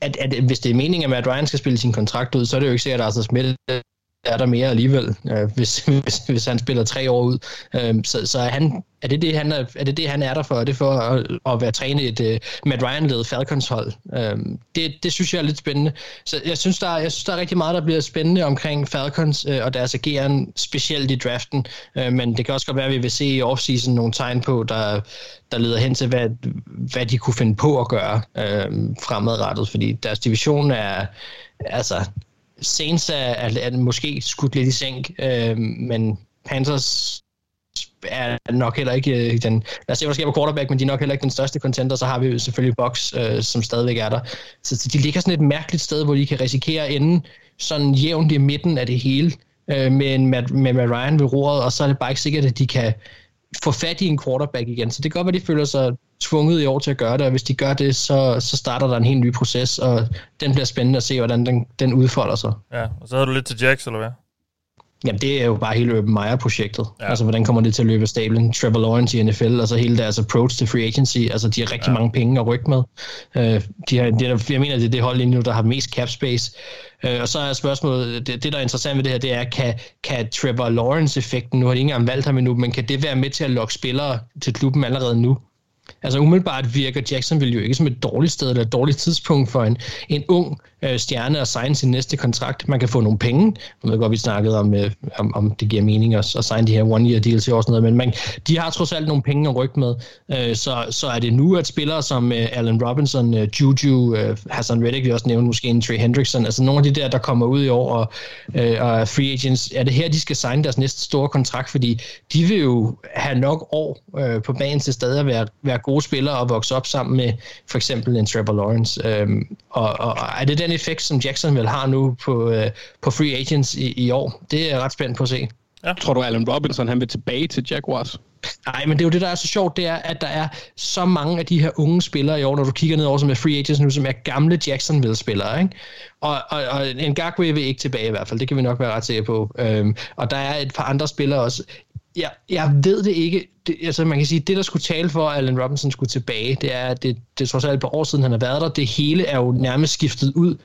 at, at, hvis det er meningen, at Matt Ryan skal spille sin kontrakt ud, så er det jo ikke sikkert, at Arthur Smith er der mere alligevel, øh, hvis, hvis, hvis han spiller tre år ud. Øh, så så er, han, er, det det, han er, er det det, han er der for? Er det for at, at være trænet i et uh, Matt Ryan-ledet Falcons-hold? Øh, det, det synes jeg er lidt spændende. Så jeg synes, der er, jeg synes, der er rigtig meget, der bliver spændende omkring Falcons øh, og deres ageren, specielt i draften. Øh, men det kan også godt være, at vi vil se i offseason nogle tegn på, der, der leder hen til, hvad, hvad de kunne finde på at gøre øh, fremadrettet, fordi deres division er altså Saints er, er, er måske skudt lidt i sænk, øh, men Panthers er nok heller ikke øh, den... Lad os se, hvad der sker på quarterback, men de er nok heller ikke den største contender. Så har vi jo selvfølgelig Box, øh, som stadigvæk er der. Så, så de ligger sådan et mærkeligt sted, hvor de kan risikere at ende sådan jævnt i midten af det hele øh, med, med, med, med Ryan ved roret, og så er det bare ikke sikkert, at de kan få fat i en quarterback igen. Så det kan godt være, de føler sig tvunget i år til at gøre det, og hvis de gør det, så, så starter der en helt ny proces, og den bliver spændende at se, hvordan den, den udfolder sig. Ja, og så har du lidt til Jax, eller hvad? Jamen, det er jo bare hele Urban Meyer-projektet. Ja. Altså, hvordan kommer det til at løbe af stablen? Trevor Lawrence i NFL, altså hele deres approach til free agency. Altså, de har rigtig ja. mange penge at rykke med. Uh, de har, de jeg mener, det er det hold lige nu, der har mest cap space. Uh, og så er spørgsmålet, det, det, der er interessant ved det her, det er, kan, kan Trevor Lawrence-effekten, nu har de ikke engang valgt ham endnu, men kan det være med til at lokke spillere til klubben allerede nu? Altså umiddelbart virker Jacksonville jo ikke som et dårligt sted eller et dårligt tidspunkt for en, en ung øh, stjerne og signe sin næste kontrakt. Man kan få nogle penge. Jeg ved godt, vi snakkede om, øh, om, om det giver mening at, at signe de her one-year deals og sådan noget, men man, de har trods alt nogle penge at rykke med. Øh, så, så er det nu, at spillere som øh, Allen Robinson, øh, Juju, øh, Hassan Reddick, vi også nævne måske en Trey Hendrickson, altså nogle af de der, der kommer ud i år og, øh, og free agents, er det her, de skal signe deres næste store kontrakt, fordi de vil jo have nok år øh, på banen til stadig at være, være gode spillere og vokse op sammen med for eksempel en Trevor Lawrence. Øhm, og, og er det den effekt, som Jacksonville har nu på, øh, på free agents i, i år? Det er ret spændt på at se. Ja. Tror du, Allen Robinson han vil tilbage til Jaguars? Nej, men det er jo det, der er så sjovt, det er, at der er så mange af de her unge spillere i år, når du kigger ned over, som er free agents nu, som er gamle Jacksonville-spillere, ikke? Og, og, og en Gagwe vil ikke tilbage i hvert fald, det kan vi nok være ret sikre på. Øhm, og der er et par andre spillere også. Ja, jeg ved det ikke. Det, altså man kan sige, det der skulle tale for, at Allen Robinson skulle tilbage, det er, at det, det er trods alt et par år siden, han har været der. Det hele er jo nærmest skiftet ud.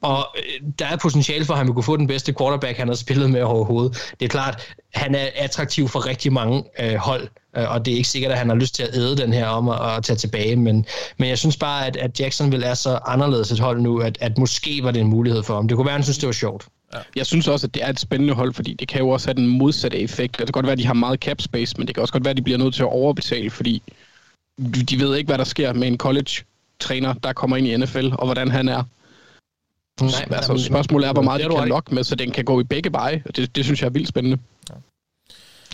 Og øh, der er potentiale for, at han vil kunne få den bedste quarterback, han har spillet med overhovedet. Det er klart, han er attraktiv for rigtig mange øh, hold, øh, og det er ikke sikkert, at han har lyst til at æde den her om at, at tage tilbage, men, men jeg synes bare, at, at Jacksonville er så anderledes et hold nu, at, at måske var det en mulighed for ham. Det kunne være, at han synes, det var sjovt. Ja. Jeg synes også, at det er et spændende hold, fordi det kan jo også have den modsatte effekt. Det kan godt være, at de har meget cap space, men det kan også godt være, at de bliver nødt til at overbetale, fordi de ved ikke, hvad der sker med en college-træner, der kommer ind i NFL, og hvordan han er. Nej, altså, jamen, spørgsmålet er, hvor meget det de kan nok med, så den kan gå i begge veje. Det, det synes jeg er vildt spændende. Ja,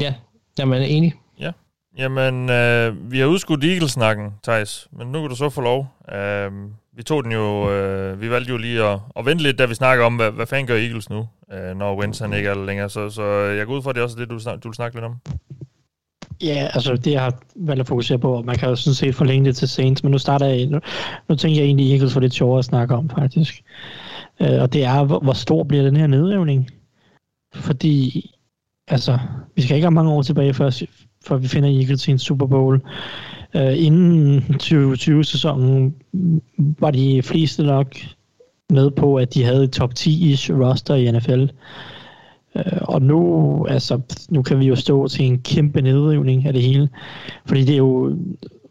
ja jamen er enig. Ja. Jamen, øh, vi har udskudt Eagles-snakken, Thijs, men nu kan du så få lov. Øh, vi tog den jo, øh, vi valgte jo lige at, at vente lidt, da vi snakker om, hvad, hvad fanden gør Eagles nu, øh, når Wentz han ikke er der længere. Så, så jeg går ud fra, at det er også det, du, du vil snakke lidt om. Ja, altså det jeg har valgt at fokusere på, og man kan jo sådan set forlænge det til Saints, men nu starter jeg, nu, nu tænker jeg egentlig Eagles for lidt sjovere at snakke om faktisk. Øh, og det er, hvor, hvor stor bliver den her nedrivning? Fordi, altså, vi skal ikke have mange år tilbage, før, før vi finder Eagles i en Super Bowl. Øh, inden 2020-sæsonen var de fleste nok med på, at de havde et top 10-ish roster i NFL. Øh, og nu, altså, nu kan vi jo stå til en kæmpe nedrivning af det hele. Fordi det er jo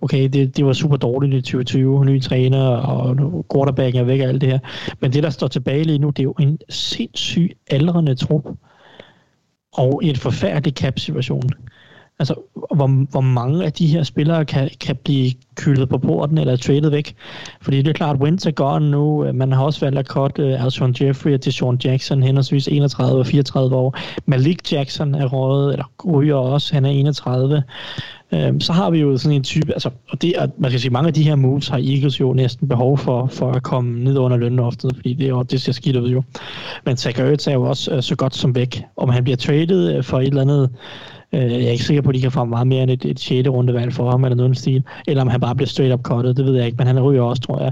okay, det, det var super dårligt i 2020, nye træner, og quarterback er væk og alt det her. Men det, der står tilbage lige nu, det er jo en sindssyg aldrende trup, og en forfærdelig cap-situation. Altså, hvor, hvor mange af de her spillere kan, kan blive kyldet på porten eller traded væk. Fordi det er klart, Winter Wentz er gone nu. Man har også valgt at cut uh, Alshon Jeffrey til Sean Jackson, henholdsvis 31 og 34 år. Malik Jackson er røget, eller ryger også, han er 31. Øhm, så har vi jo sådan en type, altså, og det er, man skal sige, mange af de her moves har Eagles jo næsten behov for, for at komme ned under lønloftet, fordi det, er, det ser skidt ud jo. Men Zach Ertz er jo også øh, så godt som væk. Om han bliver traded øh, for et eller andet, Øh, jeg er ikke sikker på, at de kan få meget mere end et, et 6. rundevalg for ham, eller noget stil, eller om han bare bliver straight up cuttet, det ved jeg ikke, men han ryger også, tror jeg.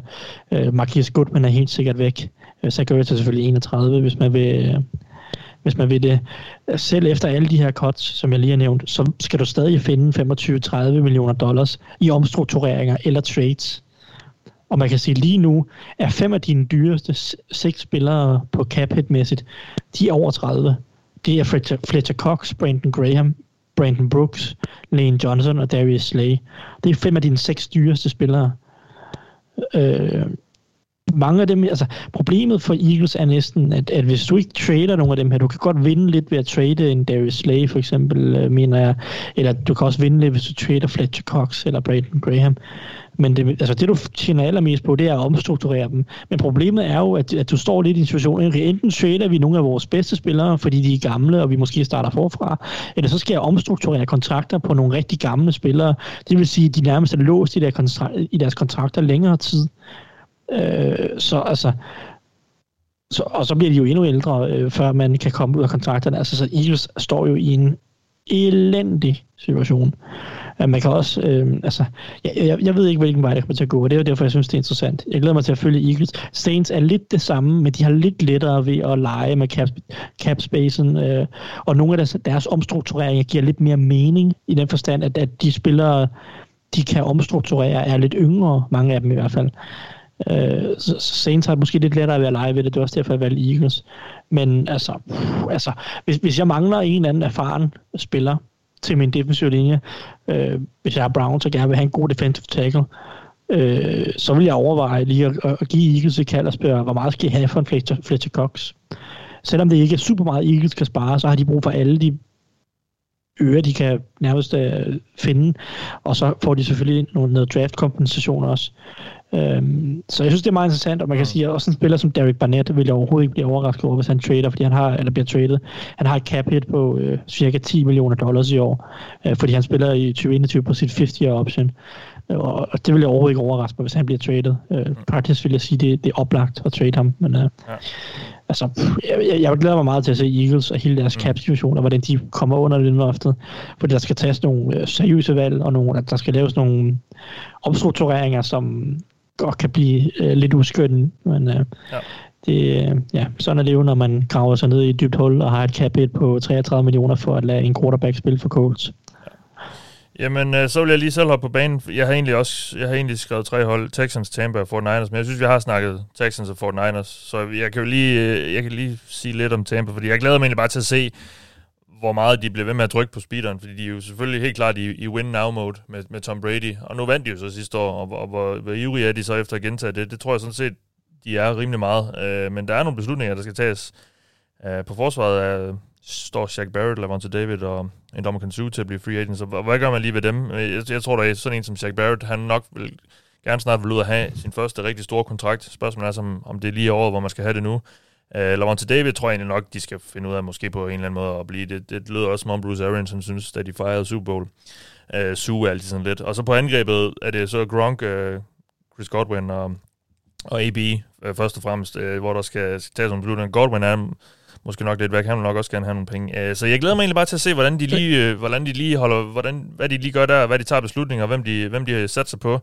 Øh, Marquis Goodman er helt sikkert væk. Øh, så gør jeg til selvfølgelig 31, hvis man vil... Øh, hvis man vil det. Selv efter alle de her cuts, som jeg lige har nævnt, så skal du stadig finde 25-30 millioner dollars i omstruktureringer eller trades. Og man kan sige, lige nu er fem af dine dyreste seks spillere på cap mæssigt de er over 30. Det er Fletcher, Fletcher Cox, Brandon Graham, Brandon Brooks, Lane Johnson og Darius Slay. Det er fem af dine seks dyreste spillere. Øh, mange af dem, altså problemet for Eagles er næsten, at, at hvis du ikke trader nogle af dem her, du kan godt vinde lidt ved at trade en Darius Slay for eksempel, øh, mener jeg, eller du kan også vinde lidt, hvis du trader Fletcher Cox eller Brandon Graham. Men det, altså det, du tjener allermest på, det er at omstrukturere dem. Men problemet er jo, at, at du står lidt i en situation, at enten trader vi nogle af vores bedste spillere, fordi de er gamle, og vi måske starter forfra, eller så skal jeg omstrukturere kontrakter på nogle rigtig gamle spillere. Det vil sige, at de nærmest er låst i, der i deres kontrakter længere tid. Øh, så altså, så, og så bliver de jo endnu ældre, øh, før man kan komme ud af kontrakterne. Altså, så Eagles står jo i en elendig situation. Øh, man kan også, øh, altså, jeg, jeg, jeg ved ikke, hvilken vej det kommer til at gå, og det er jo derfor, jeg synes, det er interessant. Jeg glæder mig til at følge Eagles. Saints er lidt det samme, men de har lidt lettere ved at lege med cap, cap spacen, øh, og nogle af deres, deres omstruktureringer giver lidt mere mening i den forstand, at, at de spillere, de kan omstrukturere, er lidt yngre, mange af dem i hvert fald. Øh, så, Saints har måske lidt lettere ved at lege ved det. Det er også derfor, jeg valgte Eagles. Men altså, pff, altså hvis, hvis jeg mangler en eller anden erfaren spiller til min defensive linje, øh, hvis jeg har Brown, så gerne vil have en god defensive tackle, øh, så vil jeg overveje lige at, at give Eagles et kald og spørge, hvor meget skal jeg have for en Fletcher, Fletcher Cox? Selvom det ikke er super meget Eagles kan spare, så har de brug for alle de øre, de kan nærmest øh, finde, og så får de selvfølgelig nogle, noget draft-kompensation også. Øhm, så jeg synes, det er meget interessant, og man kan sige, at også en spiller som Derek Barnett vil jeg overhovedet ikke blive overrasket over, hvis han trader, fordi han har, eller bliver traded. Han har et cap hit på øh, cirka 10 millioner dollars i år, øh, fordi han spiller i 2021 på sit 50-year option. Og, og det vil jeg overhovedet ikke overraske mig, hvis han bliver traded. Øh, faktisk vil jeg sige, det, det er oplagt at trade ham, men øh, altså, jeg, jeg, jeg glæder mig meget til at se Eagles og hele deres Mm. cap-situation, og hvordan de kommer under lønloftet. Fordi der skal tages nogle øh, seriøse valg, og nogle, at der skal laves nogle omstruktureringer, som godt kan blive øh, lidt uskønne. Men øh, Ja. det, øh, ja, sådan er det jo, når man graver sig ned i et dybt hul og har et cap hit på 33 millioner for at lade en quarterback spille for Colts. Jamen, øh, så vil jeg lige selv hoppe på banen. Jeg har egentlig også jeg har egentlig skrevet tre hold, Texans, Tampa og 49ers, men jeg synes, vi har snakket Texans og 49ers, så jeg kan jo lige, øh, jeg kan lige sige lidt om Tampa, fordi jeg glæder mig egentlig bare til at se, hvor meget de bliver ved med at trykke på speederen, fordi de er jo selvfølgelig helt klart i, i win-now-mode med, med Tom Brady, og nu vandt de jo så sidste år, og, og hvor, hvor ivrige er de så efter at gentage det, det tror jeg sådan set, de er rimelig meget, øh, men der er nogle beslutninger, der skal tages. Øh, på forsvaret er, står Shaq Barrett, Lavonte David og en dommer Kansu til at blive free agent, så hvad hvad gør man lige ved dem? Øh, jeg, jeg tror, der er sådan en som Shaq Barrett, han nok vil gerne snart vil ud og have sin første rigtig store kontrakt. Spørgsmålet er, som, om det er lige året, hvor man skal have det nu. Uh, Lavonte David tror jeg egentlig nok, de skal finde ud af måske på en eller anden måde at blive. Det, det lød også som om Bruce Arians, han synes, da de fejrede Super Bowl. Øh, uh, suge altid sådan lidt. Og så på angrebet er det så Gronk, uh, Chris Godwin og, og AB uh, først og fremmest, uh, hvor der skal, skal tages nogle beslutninger. Godwin er måske nok lidt væk. Han vil nok også gerne have nogle penge. Uh, så jeg glæder mig egentlig bare til at se, hvordan de lige, uh, hvordan de lige holder, hvordan, hvad de lige gør der, hvad de tager beslutninger, hvem de, hvem de satser på,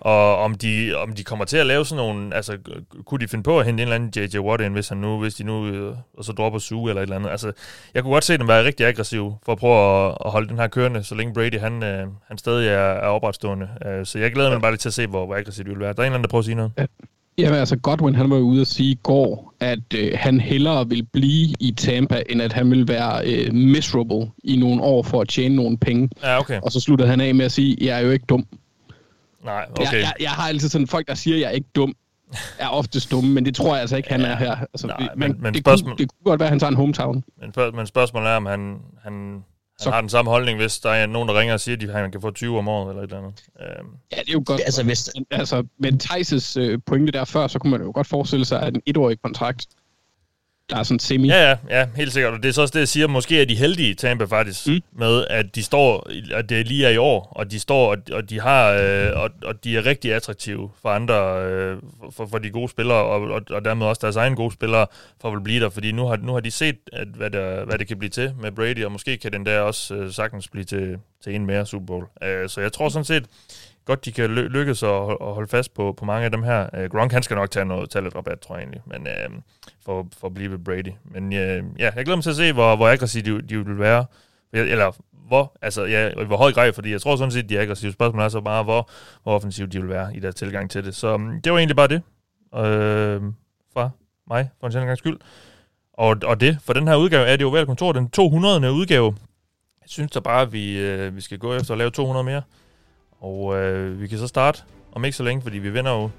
og om de, om de kommer til at lave sådan nogle, altså kunne de finde på at hente en eller anden J.J. Watt ind, hvis han nu, hvis de nu, øh, og så dropper Sue eller et eller andet. Altså, jeg kunne godt se dem være rigtig aggressive for at prøve at, at holde den her kørende, så længe Brady, han, øh, han stadig er, er opretstående. Uh, så jeg glæder mig bare lidt til at se, hvor, hvor aggressivt de vil være. Der er en eller anden, der prøver at sige noget. Jamen altså, Godwin han var jo ude at sige i går, at øh, han hellere vil blive i Tampa, end at han vil være øh, miserable i nogle år for at tjene nogle penge. Ja, okay. Og så sluttede han af med at sige, jeg er jo ikke dum. Nej, Okay. Jeg, jeg, jeg har altid sådan, folk der siger, jeg er ikke dum, er oftest dumme, men det tror jeg altså ikke, han er her. Altså, Nej, det, men- men det, spørgsmål- kunne, det kunne godt være, at han tager en hometown. Men, men spørgsmålet er, om han, han, han Så- har den samme holdning, hvis der er nogen, der ringer og siger, at han kan få 20 om året eller et eller andet. Øhm, Ja, det er jo godt. Altså, hvis, Men, altså, med Thijs' øh, pointe der før, så kunne man jo godt forestille sig, at en etårig kontrakt, der er sådan semi... Ja, ja, ja, helt sikkert. Og det er så også det, jeg siger. Måske er de heldige, Tampa faktisk, mm. Med at de står, at det lige er i år, og de står, og, og de har, øh, og, og de er rigtig attraktive for andre, øh, for, for de gode spillere, og, og, og dermed også deres egne gode spillere, for at vil blive der. Fordi nu har, nu har de set, at, hvad, der, hvad det kan blive til med Brady, og måske kan den der også øh, sagtens blive til, til en mere Super Bowl. Øh, så jeg tror sådan set, godt de kan ly- lykkes at, at holde fast på, på mange af dem her. Øh, Gronk, han skal nok tage, noget, tage lidt rabat, tror jeg egentlig, men, øh, for, for at blive ved Brady. Men øh, ja, jeg glæder mig til at se, hvor, hvor aggressive de, de vil være. Eller hvor, altså, ja, i hvor høj grad, fordi jeg tror sådan set, de er aggressive. Spørgsmålet er så bare, hvor, hvor offensiv de vil være i deres tilgang til det. Så mm, det var egentlig bare det øh, fra mig, for en sjældent gang skyld. Og, og det, for den her udgave er det jo vel kontor, den 200. udgave. Jeg synes da bare, at vi, øh, vi skal gå efter at lave 200 mere. Og øh, vi kan så starte om ikke så længe, fordi vi vender jo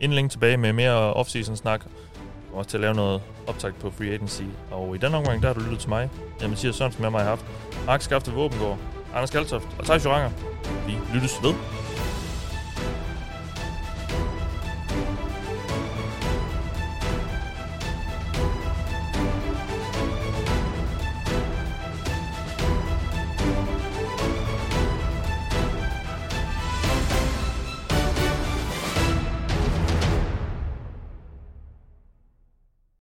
inden længe tilbage med mere off-season snak. Og også til at lave noget optag på Free Agency. Og i den omgang, der har du lyttet til mig. Jeg Mathias Sørensen med mig har haft. Mark Skafte Våbengård, Anders Kaltoft og Thijs Joranger. Vi lyttes ved.